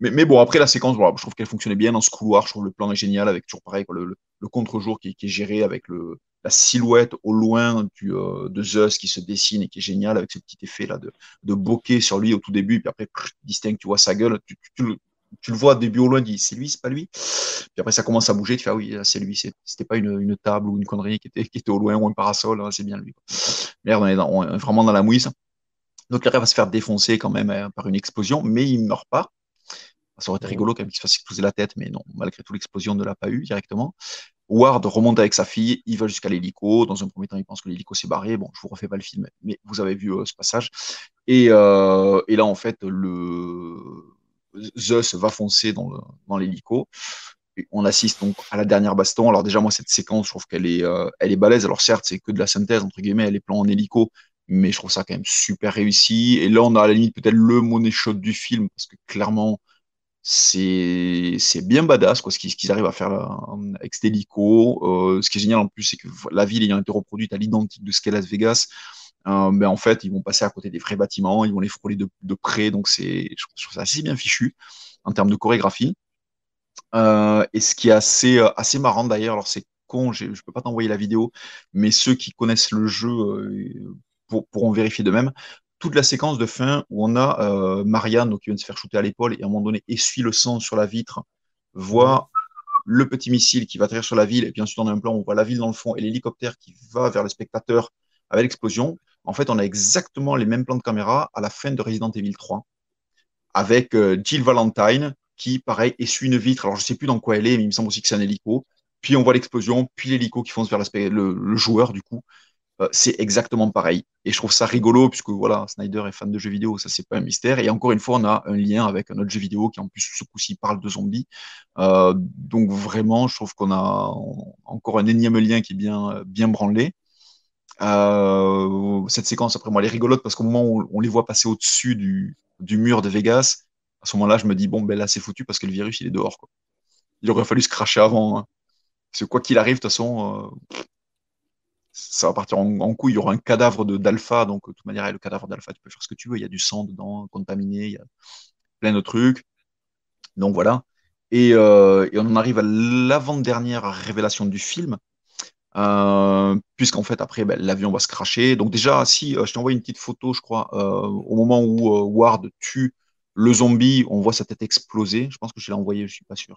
Mais, mais, bon, après la séquence, voilà, je trouve qu'elle fonctionnait bien dans ce couloir. Je trouve le plan est génial avec toujours pareil, le, le contre-jour qui, qui, est géré avec le, la silhouette au loin du, euh, de Zeus qui se dessine et qui est génial avec ce petit effet là de, de bokeh sur lui au tout début, puis après, distinct, tu vois sa gueule, tu, tu, tu, le vois au début au loin, tu dis c'est lui, c'est pas lui. Puis après, ça commence à bouger, tu fais ah oui, c'est lui, c'était pas une, une, table ou une connerie qui était, qui était au loin ou un parasol, hein, c'est bien lui. Merde, on est, dans, on est vraiment dans la mouise. Donc, il va se faire défoncer quand même hein, par une explosion, mais il meurt pas. Ça aurait été rigolo quand même qu'il se fasse exploser la tête, mais non, malgré tout, l'explosion ne l'a pas eu directement. Ward remonte avec sa fille, il va jusqu'à l'hélico. Dans un premier temps, il pense que l'hélico s'est barré. Bon, je vous refais pas le film, mais vous avez vu euh, ce passage. Et, euh, et, là, en fait, le Zeus va foncer dans l'hélico. On assiste donc à la dernière baston. Alors déjà, moi, cette séquence, je trouve qu'elle est, euh, elle est balèze. Alors certes, c'est que de la synthèse, entre guillemets, elle est plan en hélico, mais je trouve ça quand même super réussi. Et là, on a à la limite peut-être le money shot du film, parce que clairement, c'est bien badass quoi, ce qu'ils arrivent à faire avec cet hélico. Euh, ce qui est génial en plus, c'est que la ville ayant été reproduite à l'identique de ce qu'est Las Vegas, euh, en fait, ils vont passer à côté des vrais bâtiments, ils vont les frôler de, près, donc c'est, je trouve ça assez bien fichu en termes de chorégraphie. Euh, et ce qui est assez, euh, assez marrant d'ailleurs, alors c'est con, je ne peux pas t'envoyer la vidéo, mais ceux qui connaissent le jeu euh, pour, pourront vérifier de même toute la séquence de fin où on a Marianne qui vient de se faire shooter à l'épaule et à un moment donné essuie le sang sur la vitre, voit le petit missile qui va atterrir sur la ville, et puis ensuite on a un plan où on voit la ville dans le fond et l'hélicoptère qui va vers le spectateur avec l'explosion. En fait, on a exactement les mêmes plans de caméra à la fin de Resident Evil 3, avec euh, Jill Valentine qui, pareil, essuie une vitre. Alors je sais plus dans quoi elle est, mais il me semble aussi que c'est un hélico. Puis on voit l'explosion, puis l'hélico qui fonce vers le, le joueur, du coup. Euh, c'est exactement pareil. Et je trouve ça rigolo, puisque voilà, Snyder est fan de jeux vidéo, ça c'est pas un mystère. Et encore une fois, on a un lien avec un autre jeu vidéo qui en plus ce coup-ci parle de zombies. Euh, donc vraiment, je trouve qu'on a encore un énième lien qui est bien, bien branlé. Euh, cette séquence, après moi, elle est rigolote parce qu'au moment où on les voit passer au-dessus du, mur de Vegas, à ce moment-là, je me dis, bon, ben là, c'est foutu parce que le virus, il est dehors. Quoi. Il aurait fallu se cracher avant. Hein. Parce que quoi qu'il arrive, de toute façon, ça va partir en, couille. Il y aura un cadavre d'alpha, donc de toute manière, le cadavre d'alpha, tu peux faire ce que tu veux. Il y a du sang dedans, contaminé, il y a plein de trucs. Donc voilà. Et, euh, on en arrive à l'avant-dernière révélation du film, euh, puisqu'en fait, après, ben, l'avion va se cracher. Donc déjà, si euh, je t'envoie une petite photo, je crois, au moment où Ward tue le zombie, on voit sa tête exploser. Je pense que je l'ai envoyé, je suis pas sûr.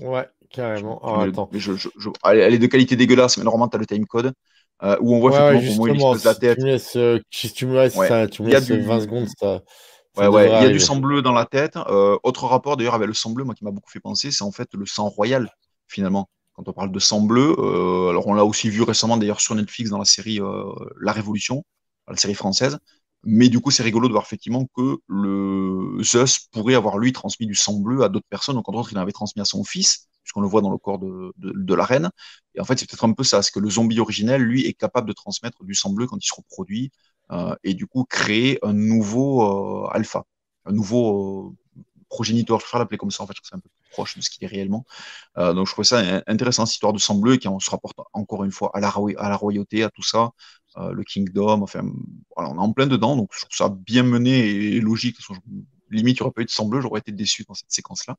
Ouais, carrément. Oh, attends. Mais je, elle, est de qualité dégueulasse, mais normalement, tu as le timecode. Euh, où on voit ouais, ouais, la tête. Euh, si tu me laisses, ça, tu me laisses du... 20 secondes, ça. ouais, ouais. Il y a du sang bleu dans la tête. Euh, autre rapport d'ailleurs avec le sang bleu, moi qui m'a beaucoup fait penser, c'est en fait le sang royal finalement. Quand on parle de sang bleu. alors on l'a aussi vu récemment d'ailleurs sur Netflix dans la série La Révolution, la série française. Mais du coup, c'est rigolo de voir effectivement que le Zeus pourrait avoir lui transmis du sang bleu à d'autres personnes. Donc, en d'autres, il en avait transmis à son fils, puisqu'on le voit dans le corps de, la reine. Et en fait, c'est peut-être un peu ça, c'est que le zombie originel, lui, est capable de transmettre du sang bleu quand il se reproduit, euh, et du coup créer un nouveau euh, alpha, un nouveau euh, progéniteur. Je vais l'appeler comme ça, en fait, je trouve un peu proche de ce qu'il est réellement. donc, je trouve ça intéressant, cette histoire de sang bleu, qui on se rapporte encore une fois à la, royauté, à tout ça. le Kingdom, enfin, on est en plein dedans, donc je trouve ça bien mené et logique. limite, il n'y aurait pas eu de sang bleu, j'aurais été déçu dans cette séquence-là.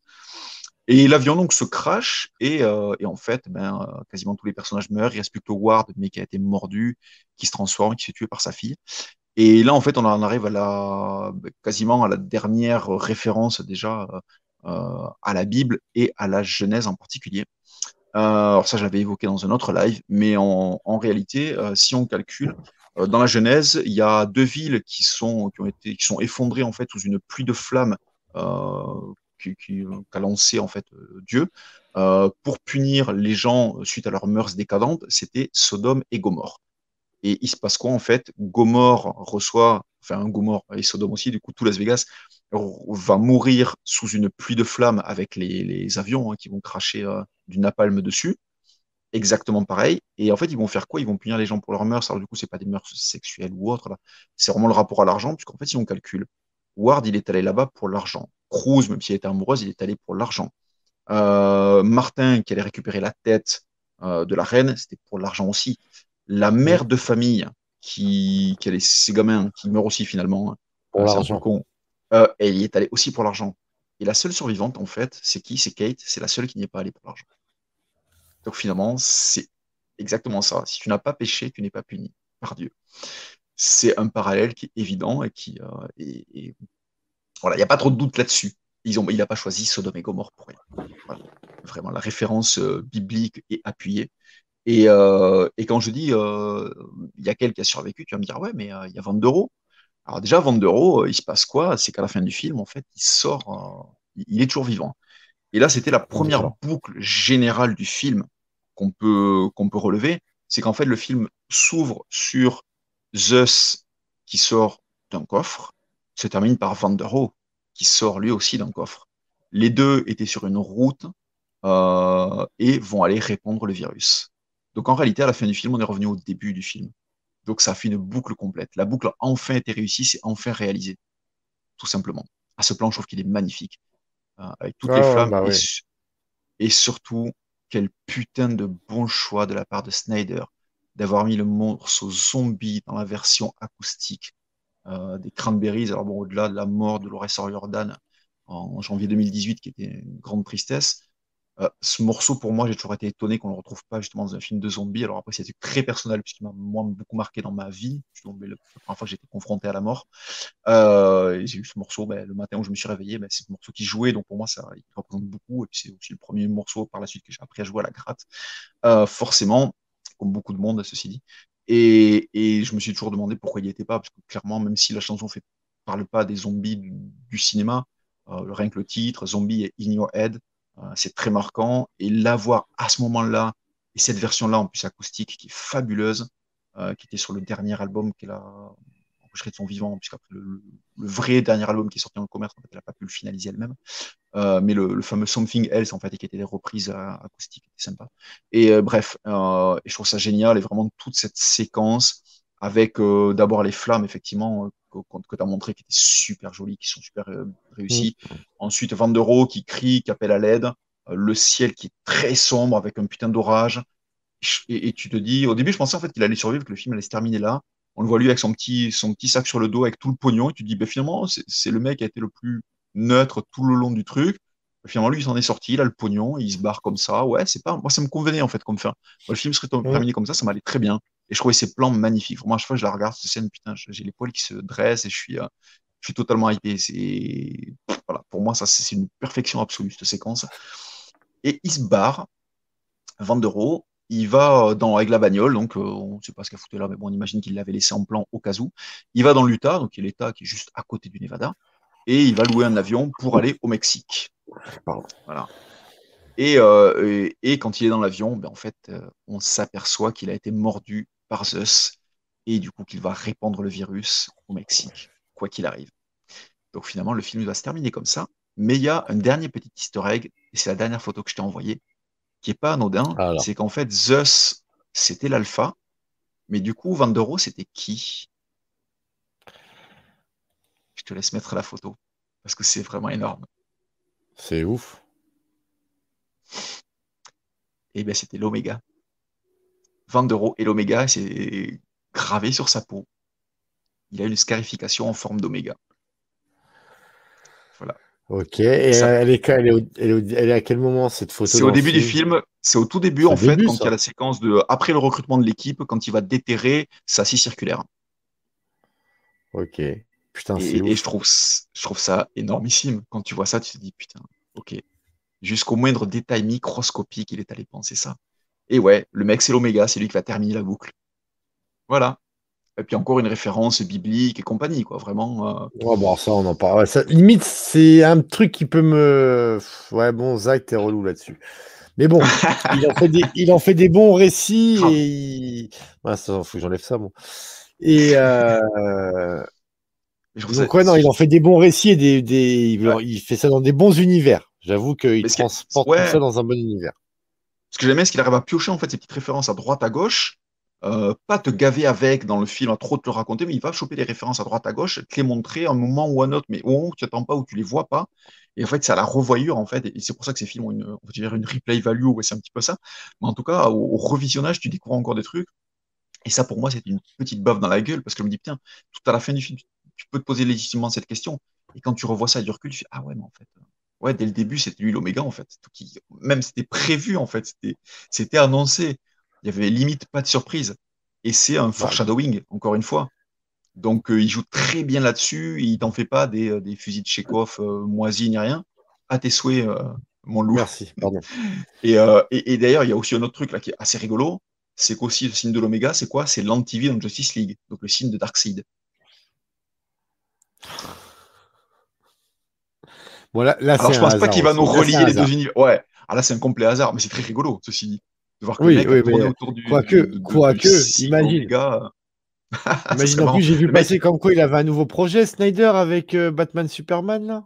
Et l'avion donc se crache et, euh, en fait, ben, euh, quasiment tous les personnages meurent. Il reste plus que Ward, mais qui a été mordu, qui se transforme, qui se fait tuer par sa fille. Et là, en fait, on en arrive à la quasiment à la dernière référence déjà euh, à la Bible et à la Genèse en particulier. Euh, alors ça, je l'avais évoqué dans un autre live, mais en, réalité, euh, si on calcule, dans la Genèse, il y a deux villes qui sont qui ont été qui sont effondrées en fait sous une pluie de flammes euh, qu'a lancé en fait euh, Dieu euh, pour punir les gens suite à leurs mœurs décadentes, c'était Sodome et Gomorre. Et il se passe quoi en fait? Gomorre reçoit, enfin Gomorre et Sodome aussi, du coup tout Las Vegas va mourir sous une pluie de flammes avec les, avions hein, qui vont cracher du napalm dessus. Exactement pareil. Et en fait, ils vont faire quoi? Ils vont punir les gens pour leurs mœurs. Alors du coup, c'est pas des mœurs sexuelles ou autres. C'est vraiment le rapport à l'argent, puisqu'en fait, si on calcule, Ward, il est allé là-bas pour l'argent. Cruz, même s'il était amoureuse, il est allé pour l'argent. Euh, Martin, qui allait récupérer la tête euh, de la reine, c'était pour l'argent aussi. La mère de famille, qui, qui a ses gamins, qui meurt aussi finalement, pour l'argent. Euh, elle y est allée aussi pour l'argent. Et la seule survivante, en fait, c'est qui? C'est Kate, c'est la seule qui n'y est pas allée pour l'argent. Donc finalement, c'est exactement ça. Si tu n'as pas péché, tu n'es pas puni par Dieu. C'est un parallèle qui est évident et qui est, voilà, il n'y a pas trop de doute là-dessus. Ils ont, il n'a pas choisi Sodome et Gomorre pour rien. Vraiment, la référence euh, biblique est appuyée. Et, euh, et quand je dis euh, il y a quelqu'un qui a survécu, tu vas me dire ouais, mais il y a 22 euros. Alors déjà, 22 euros, il se passe quoi? C'est qu'à la fin du film, en fait, il sort, il est toujours vivant. Et là, c'était la première boucle générale du film qu'on peut, qu'on peut relever. C'est qu'en fait, le film s'ouvre sur Zeus qui sort d'un coffre se termine par Van der qui sort lui aussi d'un coffre. Les deux étaient sur une route euh, et vont aller répondre le virus. Donc en réalité, à la fin du film, on est revenu au début du film. Donc ça fait une boucle complète. La boucle a enfin été réussie, c'est enfin réalisé. Tout simplement. À ce plan, je trouve qu'il est magnifique. Euh, avec toutes les flammes. Bah et, surtout, quel putain de bon choix de la part de Snyder d'avoir mis le morceau zombie dans la version acoustique euh, des Cranberries. Alors bon, au-delà de la mort de Laura Jordan en, janvier 2018, qui était une grande tristesse, euh, ce morceau, pour moi, j'ai toujours été étonné qu'on ne le retrouve pas justement dans un film de zombies. Alors après, c'était très personnel, puisqu'il m'a beaucoup marqué dans ma vie. la première fois que j'étais confronté à la mort. Euh, j'ai eu ce morceau ben, le matin où je me suis réveillé. Ben, c'est ce morceau qui jouait, donc pour moi, ça il représente beaucoup. Et puis c'est aussi le premier morceau par la suite que j'ai appris à jouer à la gratte. Euh, forcément, comme beaucoup de monde, ceci dit. Et, je me suis toujours demandé pourquoi il n'y était pas, parce que clairement, même si la chanson ne parle pas des zombies du, cinéma, euh, rien que le titre, Zombie et In Your Head, c'est très marquant. Et l'avoir à ce moment-là, et cette version-là en plus acoustique qui est fabuleuse, euh, qui était sur le dernier album qu'elle a de son vivant, puisqu'après le, le, vrai dernier album qui est sorti en commerce, en fait, elle n'a pas pu le finaliser elle-même. Euh, mais le, le, fameux Something Else, en fait, qui était des reprises euh, acoustiques, était sympa. Et euh, bref, euh, et je trouve ça génial, et vraiment toute cette séquence avec euh, d'abord les flammes, effectivement, que, que tu as montré, qui étaient super jolies, qui sont super réussies. Mm. Ensuite, Van der qui crie, qui appelle à l'aide. le ciel qui est très sombre avec un putain d'orage. Et, et, tu te dis, au début, je pensais en fait qu'il allait survivre, que le film allait se terminer là on le voit lui avec son petit, son petit sac sur le dos, avec tout le pognon, et tu te dis, ben, finalement, c'est le mec qui a été le plus neutre tout le long du truc. Finalement, lui, il s'en est sorti, il a le pognon, il se barre comme ça. Ouais, c'est pas. Moi, ça me convenait, en fait, comme fin. le film serait terminé comme ça, ça m'allait très bien. Et je trouvais ses plans magnifiques. Moi, à chaque fois je la regarde, cette scène, putain, j'ai les poils qui se dressent et je suis, euh, je suis totalement hypé. C'est, voilà, pour moi, ça, c'est une perfection absolue, cette séquence. Et il se barre, Vandero, il va euh, dans, avec la bagnole, donc euh, on ne sait pas ce qu'il a foutu là, mais bon, on imagine qu'il l'avait laissé en plan au cas où. Il va dans l'Utah, donc il est l'État qui est juste à côté du Nevada, et il va louer un avion pour aller au Mexique. Voilà. Et, euh, et, et, quand il est dans l'avion, ben, en fait, euh, on s'aperçoit qu'il a été mordu par Zeus et du coup qu'il va répandre le virus au Mexique, quoi qu'il arrive. Donc finalement, le film va se terminer comme ça. Mais il y a un dernier petit easter egg, et c'est la dernière photo que je t'ai envoyée, qui est pas anodin. Alors. C'est qu'en fait, Zeus, c'était l'alpha, mais du coup, Vandero, c'était qui? Je te laisse mettre la photo, parce que c'est vraiment énorme. C'est ouf. Et bien, c'était l'oméga. Vandero et l'oméga, c'est gravé sur sa peau. Il a une scarification en forme d'oméga. Voilà. Ok, et Ça- elle, est, elle, est au- elle, est au- elle est à quel moment cette photo C'est au début du film, c'est au tout début en fait, quand ça. il y a la séquence de après le recrutement de l'équipe, quand il va déterrer sa scie circulaire. Ok. Putain, Et, c'est et ouf. je trouve je trouve ça énormissime. Quand tu vois ça, tu te dis putain, ok. Jusqu'au moindre détail microscopique, il est allé penser ça. Et ouais, le mec c'est l'oméga, c'est lui qui va terminer la boucle. Voilà. Et puis encore une référence biblique et compagnie, quoi. Vraiment. euh, Ouais, bon, ça, on en parle. Ouais, ça- limite, c'est un truc qui peut me. Ouais, bon, Zach, t'es relou là-dessus. Mais bon, [laughs] il en fait des, il en fait des bons récits Ah. et il... Ouais, ça, faut que j'enlève ça, bon. Et euh... je donc, ouais, non, il en fait des bons récits et des, des... il- Ouais. il fait ça dans des bons univers. J'avoue qu'il transporte tout ça dans un bon univers. Ce que j'aimais, c'est qu'il arrive à piocher en fait ces petites références à droite à gauche, euh, pas te gaver avec dans le film, à trop te le raconter, mais il va choper les références à droite à gauche, te les montrer à un moment ou à un autre, mais au moment où tu n'attends pas, où tu les vois pas. Et en fait, c'est à la revoyure en fait, et c'est pour ça que ces films ont une, on va dire une replay value, ouais, c'est un petit peu ça. Mais en tout cas, au, revisionnage, tu découvres encore des trucs. Et ça, pour moi, c'est une petite baffe dans la gueule, parce que je me dis, putain, tout à la fin du film, tu, peux te poser légitimement cette question. Et quand tu revois ça du recul, tu fais, ah ouais, mais en fait, ouais, dès le début, c'était lui l'oméga, en fait. Qui, même c'était prévu, en fait. C'était, annoncé. Il y avait limite pas de surprise. Et c'est un foreshadowing, encore une fois. Donc, euh, il joue très bien là-dessus. Il t'en fait pas des, euh, des fusils de Chekhov euh, moisis ni rien. À tes souhaits, euh, mon loup. Merci, pardon. [laughs] Et, et, et d'ailleurs, il y a aussi un autre truc là qui est assez rigolo. C'est qu'aussi le signe de l'oméga, c'est quoi? C'est l'anti-vie dans Justice League. Donc le signe de Darkseid. Bon, là, là Alors je pense pas qu'il va nous relier les deux univers. Ouais. Ah là, c'est un complet hasard, mais c'est très rigolo, ceci dit. De voir que Oui, le mec oui, mais autour du. quoique- quoique, imagine. [laughs] Ça Imagine en plus, j'ai vu mec, passer comme quoi il avait un nouveau projet, Snyder, avec euh, Batman Superman, là.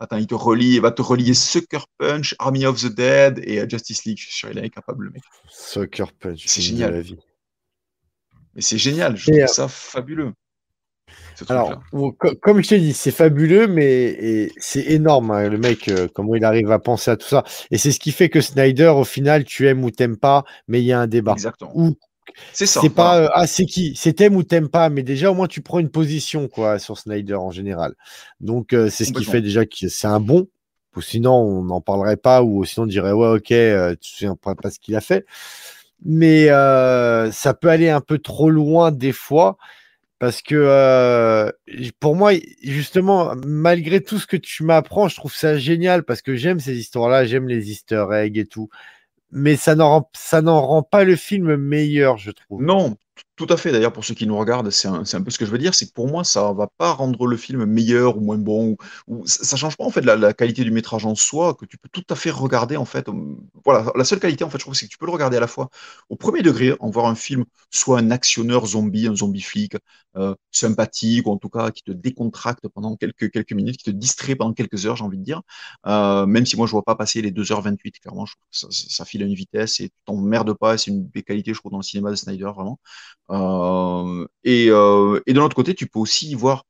Attends, il te relie, il va te relier Sucker Punch, Army of the Dead et euh, Justice League. Je suis sûr, il est capable, le mec. Sucker Punch, C'est génial. la vie. Mais c'est génial, je Et, trouve euh, ça fabuleux. Alors, bon, comme je t'ai dit, c'est fabuleux, mais c'est énorme, hein, le mec, euh, comment il arrive à penser à tout ça. Et c'est ce qui fait que Snyder, au final, tu aimes ou t'aimes pas, mais il y a un débat. Exactement. C'est ça. c'est pas, euh, ah, c'est qui C'est t'aimes ou t'aimes pas, mais déjà, au moins, tu prends une position, quoi, sur Snyder en général. Donc, euh, c'est ce qui fait déjà que c'est un bon. Ou sinon, on n'en parlerait pas, ou sinon, on dirait, ouais, ok, euh, tu sais pas pas ce qu'il a fait. Mais euh, ça peut aller un peu trop loin des fois. Parce que euh, pour moi, justement, malgré tout ce que tu m'apprends, je trouve ça génial parce que j'aime ces histoires-là, j'aime les easter eggs et tout. Mais ça n'en rend, pas le film meilleur, je trouve. Non, tout à fait. D'ailleurs, pour ceux qui nous regardent, c'est un, peu ce que je veux dire. C'est que pour moi, ça va pas rendre le film meilleur ou moins bon. Ça, ça change pas en fait la, qualité du métrage en soi, que tu peux tout à fait regarder en fait. Voilà, la seule qualité en fait, je trouve, c'est que tu peux le regarder à la fois au premier degré, en voir un film, soit un actionneur zombie, un zombie flic, euh, sympathique ou en tout cas qui te décontracte pendant quelques minutes, qui te distrait pendant quelques heures, j'ai envie de dire. Euh, même si moi je vois pas passer les 2h28, clairement, ça, file à une vitesse et tu t'emmerdes pas. C'est une belle qualité, je trouve, dans le cinéma de Snyder, vraiment. Euh, et, euh, et de l'autre côté, tu peux aussi y voir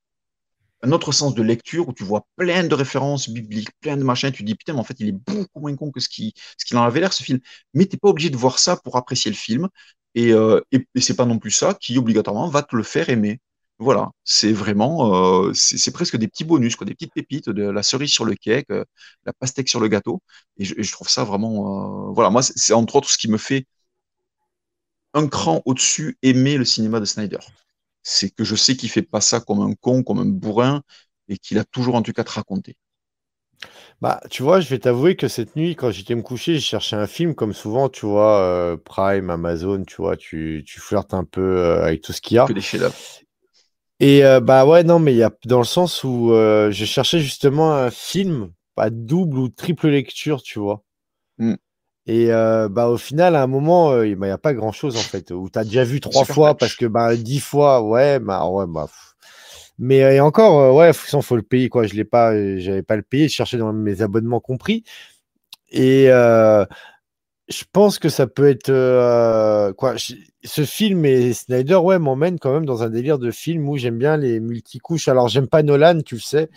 un autre sens de lecture où tu vois plein de références bibliques, plein de machins. Tu te dis, putain, mais en fait, il est beaucoup moins con que ce qu'il ce qu'il en avait l'air, ce film. Mais t'es pas obligé de voir ça pour apprécier le film. Et, euh, et, c'est pas non plus ça qui, obligatoirement, va te le faire aimer. Voilà, c'est vraiment, euh, c'est presque des petits bonus, quoi, des petites pépites, de la cerise sur le cake, euh, la pastèque sur le gâteau. Et je, et je trouve ça vraiment, voilà, moi, c'est entre autres ce qui me fait un cran au-dessus aimer le cinéma de Snyder. C'est que je sais qu'il fait pas ça comme un con, comme un bourrin, et qu'il a toujours en tout cas te raconter. Bah, tu vois, je vais t'avouer que cette nuit, quand j'étais me coucher, j'ai cherché un film, comme souvent, tu vois, euh, Prime, Amazon, tu vois, tu, tu flirtes un peu euh, avec tout ce qu'il y a. Que des chefs-d'œuvre. Et euh, bah ouais, non, mais il y a dans le sens où je cherchais justement un film, pas double ou triple lecture, tu vois. Mm. Et euh, bah, au final, à un moment, euh, il n'y a pas grand chose en fait. Où tu as déjà vu trois fois match. parce que bah, dix fois, ouais, bah, ouais, bah. pff. Mais euh, et encore, euh, ouais, il faut le payer quoi. Je l'ai pas, euh, j'avais pas le payé. Je cherchais dans mes abonnements compris. Et euh, je pense que ça peut être euh, quoi. je- Ce film et Snyder, ouais, m'emmène quand même dans un délire de film où j'aime bien les multicouches. Alors j'aime pas Nolan, tu le sais.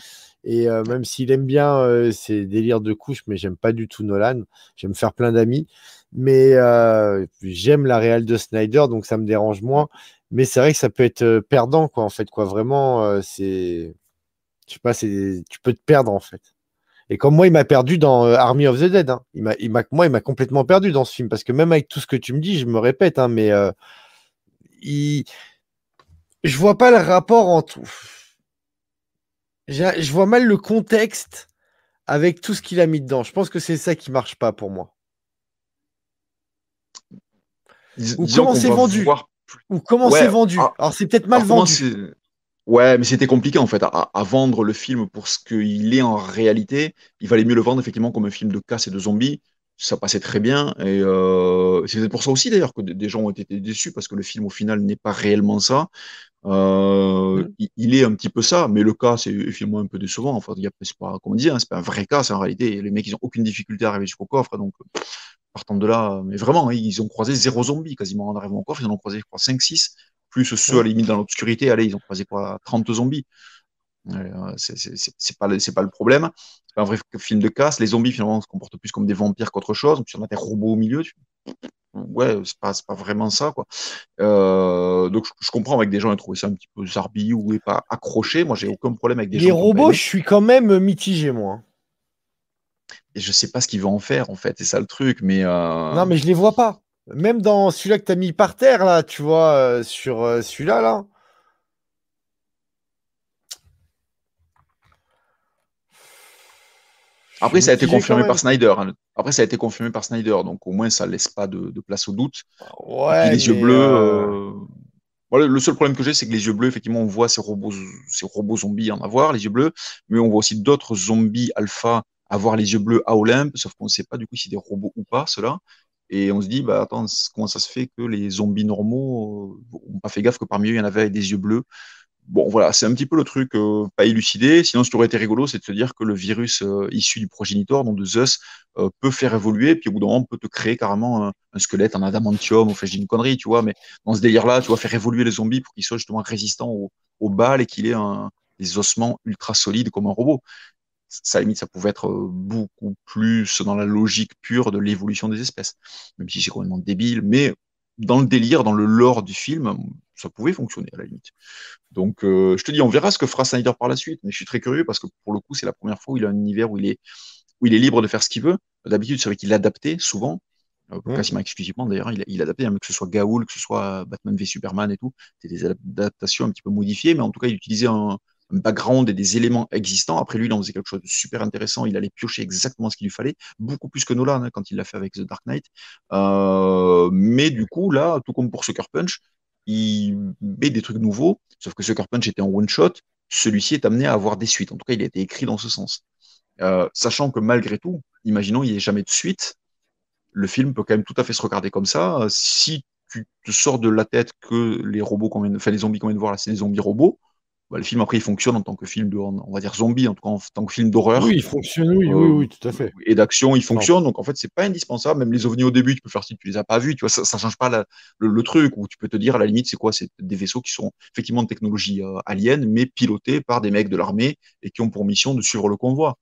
Et euh, même s'il aime bien euh, ces délires de couches, mais j'aime pas du tout Nolan. J'aime faire plein d'amis. Mais euh, j'aime la réelle de Snyder, donc ça me dérange moins. Mais c'est vrai que ça peut être perdant, quoi, en fait, quoi. Vraiment, c'est. Je sais pas, c'est. Tu peux te perdre, en fait. Et comme moi, il m'a perdu dans Army of the Dead. hein. Il m'a, il m'a, moi, il m'a complètement perdu dans ce film. Parce que même avec tout ce que tu me dis, je me répète, hein, mais il... je vois pas le rapport entre. J'ai- Je vois mal le contexte avec tout ce qu'il a mis dedans. Je pense que c'est ça qui marche pas pour moi. Dis- Ou comment c'est vendu. voir Ou comment Ouais, c'est vendu. Alors c'est peut-être mal Alors, vendu. Ouais, mais c'était compliqué en fait à, à vendre le film pour ce qu'il est en réalité. Il valait mieux le vendre effectivement comme un film de casse et de zombies. Ça passait très bien et euh, c'est pour ça aussi d'ailleurs que des gens ont été déçus parce que le film au final n'est pas réellement ça. Euh, Mm. il, il est un petit peu ça, mais le cas c'est effectivement un peu décevant. Enfin, il y a c'est pas comme on dit, hein, c'est pas un vrai cas, c'est en réalité les mecs ils ont aucune difficulté à arriver jusqu'au coffre donc partant de là, mais vraiment hein, ils ont croisé zéro zombie quasiment en arrivant au coffre, ils en ont croisé je crois 5-6 plus ceux à la limite dans l'obscurité, allez, ils ont croisé quoi 30 zombies. Euh, c'est pas, le- c'est pas le problème. C'est un vrai film de casse. Les zombies, finalement, se comportent plus comme des vampires qu'autre chose. Puis on a des robots au milieu. tu- Ouais, c'est pas, pas vraiment ça, quoi. Euh, donc, je, je comprends avec des gens qui trouvé ça un petit peu zarbi ou est pas accroché. Moi, j'ai aucun problème avec des Les gens pas robots, je suis quand même mitigé, moi. Et je sais pas ce qu'ils vont en faire, en fait. C'est ça le truc. Mais, euh, Non, mais je les vois pas. Même dans celui-là que tu as mis par terre, là, tu vois, euh, sur celui-là, là. Après, ça a été confirmé par. Snyder. hein. Après, ça a été confirmé par Snyder. Donc, au moins, ça laisse pas de, de place au doute. Puis Ouais, les yeux bleus. euh, euh, voilà, le seul problème que j'ai, c'est que les yeux bleus, effectivement, on voit ces robots, ces robots zombies en avoir, les yeux bleus, mais on voit aussi d'autres zombies alpha avoir les yeux bleus à Olympe, sauf qu'on ne sait pas du coup si c'est des robots ou pas, ceux-là. Et on se dit, bah attends, comment ça se fait que les zombies normaux euh, n'ont pas fait gaffe que parmi eux, il y en avait avec des yeux bleus? Bon, voilà, c'est un petit peu le truc euh, pas élucidé. Sinon, ce qui aurait été rigolo, c'est de se dire que le virus euh, issu du progénitor, donc de Zeus, euh, peut faire évoluer, puis au bout d'un moment, peut te créer carrément un, squelette en adamantium, fait, je dis une connerie, tu vois, mais dans ce délire-là, tu vois, faire évoluer les zombies pour qu'ils soient justement résistants aux, balles et qu'il ait un, des ossements ultra solides comme un robot. Ça, limite, ça pouvait être beaucoup plus dans la logique pure de l'évolution des espèces, même si c'est complètement débile, mais dans le délire, dans le lore du film, ça pouvait fonctionner à la limite. Donc, euh, je te dis, on verra ce que fera Snyder par la suite, mais je suis très curieux parce que pour le coup, c'est la première fois où il a un univers où il est, où il est libre de faire ce qu'il veut. D'habitude, c'est vrai qu'il l'adaptait souvent, euh, quasiment exclusivement d'ailleurs, il, il adaptait, hein, que ce soit Gaoul, que ce soit Batman v Superman et tout, c'était des adaptations un petit peu modifiées, mais en tout cas, il utilisait un background et des éléments existants. Après lui, il en faisait quelque chose de super intéressant, il allait piocher exactement ce qu'il lui fallait, beaucoup plus que Nolan hein, quand il l'a fait avec The Dark Knight. Euh, mais du coup, là, tout comme pour Sucker Punch, il met des trucs nouveaux, sauf que Sucker Punch était en one-shot, celui-ci est amené à avoir des suites. En tout cas, il a été écrit dans ce sens. Euh, sachant que malgré tout, imaginons il n'y ait jamais de suite, le film peut quand même tout à fait se regarder comme ça. Euh, Si tu te sors de la tête que les robots qu'on enfin, les zombies qu'on vient de voir là, c'est des zombies robots, bah, le film après il fonctionne en tant que film de, on va dire zombie, en tout cas en tant que film d'horreur. Oui, il fonctionne, oui, oui, Euh, oui, tout à fait. et d'action, il fonctionne. Donc en fait, c'est pas indispensable. Même les ovnis au début, tu peux faire si tu les as pas vus, tu vois, ça, ça change pas la- le, le truc. Où tu peux te dire à la limite, c'est quoi? C'est des vaisseaux qui sont effectivement de technologie euh, alien, mais pilotés par des mecs de l'armée et qui ont pour mission de suivre le convoi.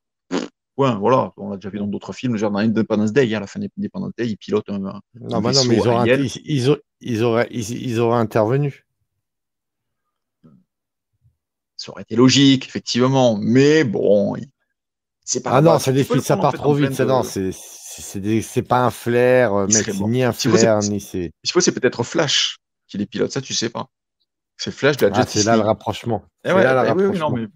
Ouais, voilà, on l'a déjà vu dans d'autres films, genre dans Independence Day, hein, à la fin d'Independence Day, ils pilotent un, un Non, bah non, mais ils auraient, ils, ils auraient, ils auraient intervenu. Ça aurait été logique, effectivement, mais bon, il- c'est pas Ah non, ça le ça part trop vite, ça de- non, c'est pas un flair, euh, Il mec, bon. ni un Si flair, ni c'est. Je suppose que c'est peut-être Flash qui les pilote, ça tu sais pas. C'est Flash de la Ah, c'est là le rapprochement. C'est ouais, là le oui, oui, non, rapprochement. mais,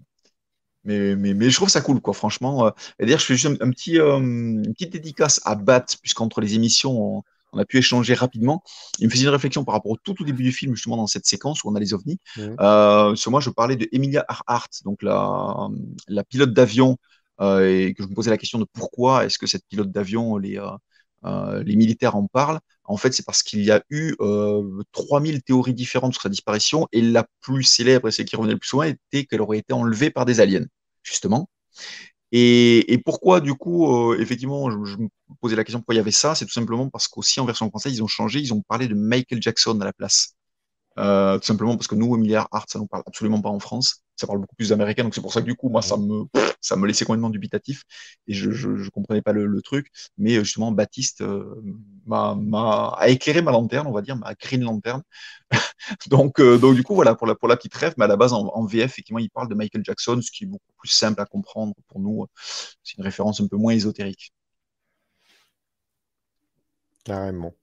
mais, mais, mais je trouve ça cool, quoi, franchement. euh. Et d'ailleurs, je fais juste un, un petit, euh, une petite dédicace à Bat, puisqu'entre les émissions, on, on a pu échanger rapidement. Il me faisait une réflexion par rapport au tout, début du film, justement, dans cette séquence où on a les ovnis. Euh, sur moi, je parlais de Emilia Earhart, donc la, la pilote d'avion, euh, et que je me posais la question de pourquoi est-ce que cette pilote d'avion, les, euh, les militaires en parlent, en fait, c'est parce qu'il y a eu 3000 théories différentes sur sa disparition, et la plus célèbre, et celle qui revenait le plus souvent, était qu'elle aurait été enlevée par des aliens, justement. Et, pourquoi, du coup, effectivement, je, me posais la question pourquoi il y avait ça, c'est tout simplement parce qu'aussi en version française, ils ont changé, ils ont parlé de Michael Jackson à la place. tout simplement parce que nous, Emilia Art, ça nous parle absolument pas en France ça parle beaucoup plus américain, donc c'est pour ça que du coup, moi, ça me, ça me laissait complètement dubitatif et je, je, comprenais pas le, truc. Mais euh, justement, Baptiste euh, m'a, a éclairé ma lanterne, on va dire, m'a créé une lanterne. [laughs] donc, euh, donc du coup, voilà, pour la, pour la petite rêve, mais à la base, en, VF, effectivement, il parle de Michael Jackson, ce qui est beaucoup plus simple à comprendre pour nous. C'est une référence un peu moins ésotérique. Carrément.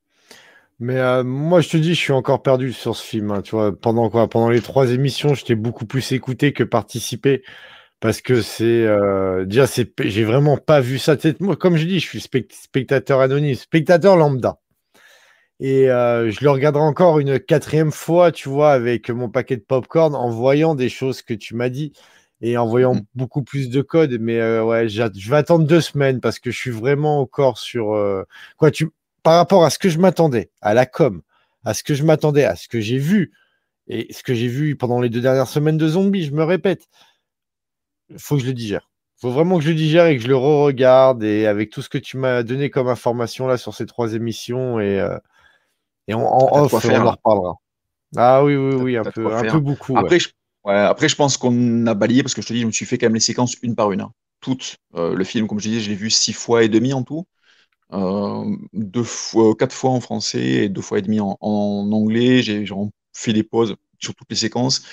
Mais euh, moi, je te dis, je suis encore perdu sur ce film. Hein, tu vois, pendant quoi? Pendant les trois émissions, je t'ai beaucoup plus écouté que participé. Parce que c'est. Euh, déjà, c'est, j'ai vraiment pas vu ça. Moi, comme je dis, je suis spectateur anonyme, spectateur lambda. Et euh, je le regarderai encore une quatrième fois, tu vois, avec mon paquet de popcorn, en voyant des choses que tu m'as dit et en voyant mmh. beaucoup plus de code. Mais ouais, je vais attendre deux semaines parce que je suis vraiment encore sur. quoi, tu par rapport à ce que je m'attendais, à la com, à ce que je m'attendais, à ce que j'ai vu, et ce que j'ai vu pendant les deux dernières semaines de zombies, je me répète, il faut que je le digère. Il faut vraiment que je le digère et que je le re-regarde, et avec tout ce que tu m'as donné comme information là sur ces trois émissions, et, euh, et en, off, on en reparlera. Ah oui, oui, oui, un, peu, un peu beaucoup. Après, je, après, je pense qu'on a balayé, parce que je te dis, je me suis fait quand même les séquences une par une. Hein. Toutes. Euh, le film, comme je disais, je l'ai vu six fois et demi en tout. Euh, deux fois, quatre fois en français et deux fois et demi en, anglais. J'ai fait des pauses sur toutes les séquences.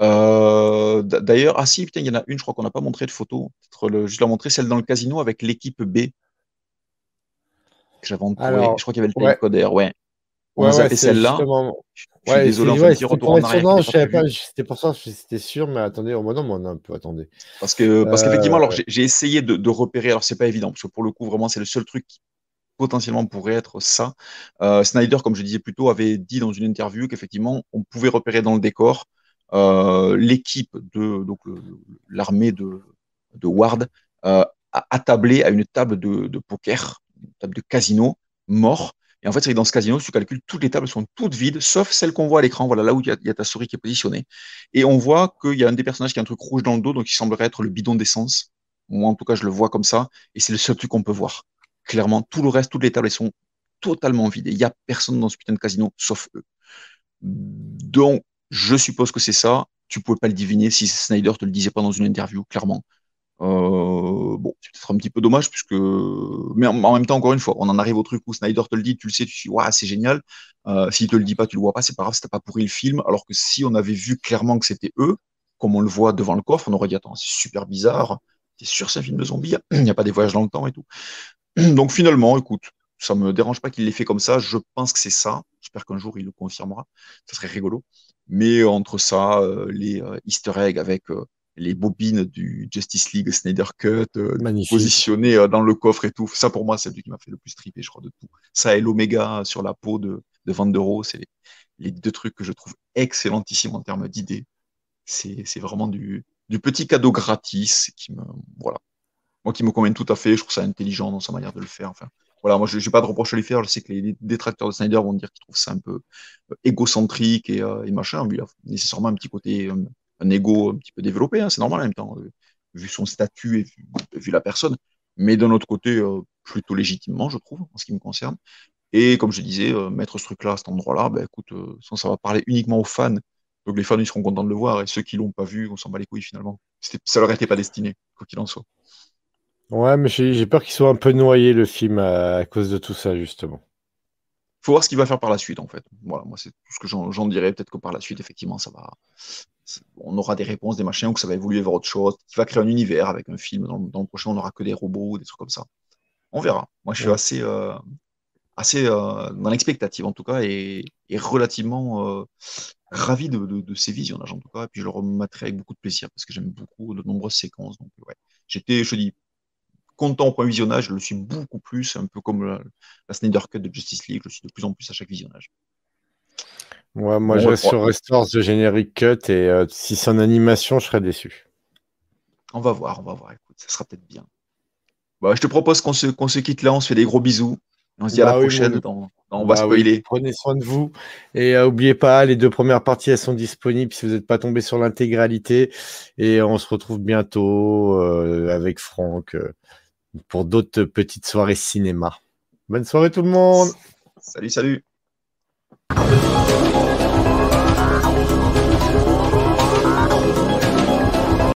Euh, d'ailleurs, ah si, putain, il y en a une, je crois qu'on n'a pas montré de photo. Peut-être juste la montrer, celle dans le casino avec l'équipe B. J'avais je crois qu'il y avait le timecoder, ouais. On a zappé celle-là. Je suis désolé, on fait petit retour en arrière. C'était pour ça, c'était sûr, mais attendez, au moins, non, on a un peu attendu. Parce que, parce qu'effectivement, alors euh, j'ai essayé de, de, repérer, alors c'est pas évident, parce que pour le coup, vraiment, c'est le seul truc qui potentiellement pourrait être ça. Euh, Snyder, comme je disais plus tôt, avait dit dans une interview qu'effectivement, on pouvait repérer dans le décor euh, l'équipe de l'armée de, Ward euh, attablée à une table de, poker, une table de casino, mort. Et en fait, c'est dans ce casino, si tu calcules, toutes les tables sont toutes vides, sauf celle qu'on voit à l'écran, voilà, là où il y, a ta souris qui est positionnée. Et on voit qu'il y a un des personnages qui a un truc rouge dans le dos, donc il semblerait être le bidon d'essence. Moi, en tout cas, je le vois comme ça, et c'est le seul truc qu'on peut voir. Clairement, tout le reste, toutes les tables, elles sont totalement vides. Il n'y a personne dans ce putain de casino, sauf eux. Donc, je suppose que c'est ça. Tu pouvais pas le deviner si Snyder te le disait pas dans une interview, clairement. Euh, bon, c'est peut-être un petit peu dommage, puisque. Mais en, même temps, encore une fois, on en arrive au truc où Snyder te le dit, tu le sais, tu te dis, ouais, c'est génial. Euh, S'il te le dit pas, tu le vois pas, c'est pas grave, c'était pas pourri le film. Alors que si on avait vu clairement que c'était eux, comme on le voit devant le coffre, on aurait dit, attends, c'est super bizarre. T'es sûr, c'est un film de zombies [clears throat] Il n'y a pas des voyages dans le temps et tout. [clears throat] Donc finalement, écoute, ça me dérange pas qu'il l'ait fait comme ça. Je pense que c'est ça. J'espère qu'un jour il le confirmera. Ça serait rigolo. Mais entre ça, euh, les euh, Easter eggs avec euh, les bobines du Justice League Snyder Cut positionnées dans le coffre et tout, ça pour moi c'est celui qui m'a fait le plus triper, je crois, de tout. Ça et l'Oméga sur la peau de, de Van c'est les, les, deux trucs que je trouve excellentissimes en termes d'idées. C'est vraiment du, du petit cadeau gratis qui me voilà moi qui me convient tout à fait, je trouve ça intelligent dans sa manière de le faire. Enfin, voilà, moi je n'ai pas de reproche à lui faire, je sais que les détracteurs de Snyder vont dire qu'ils trouvent ça un peu euh, égocentrique et, euh, machin. Lui, il a nécessairement un petit côté, euh, un, ego un petit peu développé, hein, c'est normal en même temps, vu son statut et vu, la personne. Mais d'un autre côté, plutôt légitimement, je trouve, en ce qui me concerne. Et comme je disais, mettre ce truc-là cet endroit-là, ben, écoute, ça va parler uniquement aux fans. Donc les fans, ils seront contents de le voir. Et ceux qui l'ont pas vu, on s'en bat les couilles finalement. Ça leur était pas destiné, quoi qu'il en soit. Ouais, mais j'ai peur qu'il soit un peu noyé le film à, cause de tout ça, justement. Faut voir ce qu'il va faire par la suite, en fait. Voilà, moi, c'est tout ce que j'en dirais. Peut-être que par la suite, effectivement, ça va. On aura des réponses, des machins, ou que ça va évoluer vers autre chose. Il va créer un univers avec un film. Dans, le prochain, on n'aura que des robots, des trucs comme ça. On verra. Moi, je suis assez, euh, assez euh, dans l'expectative, en tout cas, et, relativement euh, ravi de, ces visionnages, en tout cas. Et puis, je le remettrai avec beaucoup de plaisir parce que j'aime beaucoup de nombreuses séquences. Donc, ouais. J'étais, je dis, content au premier visionnage, je le suis beaucoup plus, un peu comme la, Snyder Cut de Justice League, je le suis de plus en plus à chaque visionnage. Moi, je reste sur Restores de Generic Cut et euh, si c'est en animation, je serais déçu. On va voir, on va voir. Écoute, ça sera peut-être bien. Bah, je te propose qu'on se, se, quitte là, on se fait des gros bisous. On se dit à la bah prochaine. On va bah spoiler. Prenez soin de vous. Et euh, n'oubliez pas, les deux premières parties, elles sont disponibles si vous n'êtes pas tombé sur l'intégralité. Et on se retrouve bientôt euh, avec Franck pour d'autres petites soirées cinéma. Bonne soirée tout le monde. Salut, salut.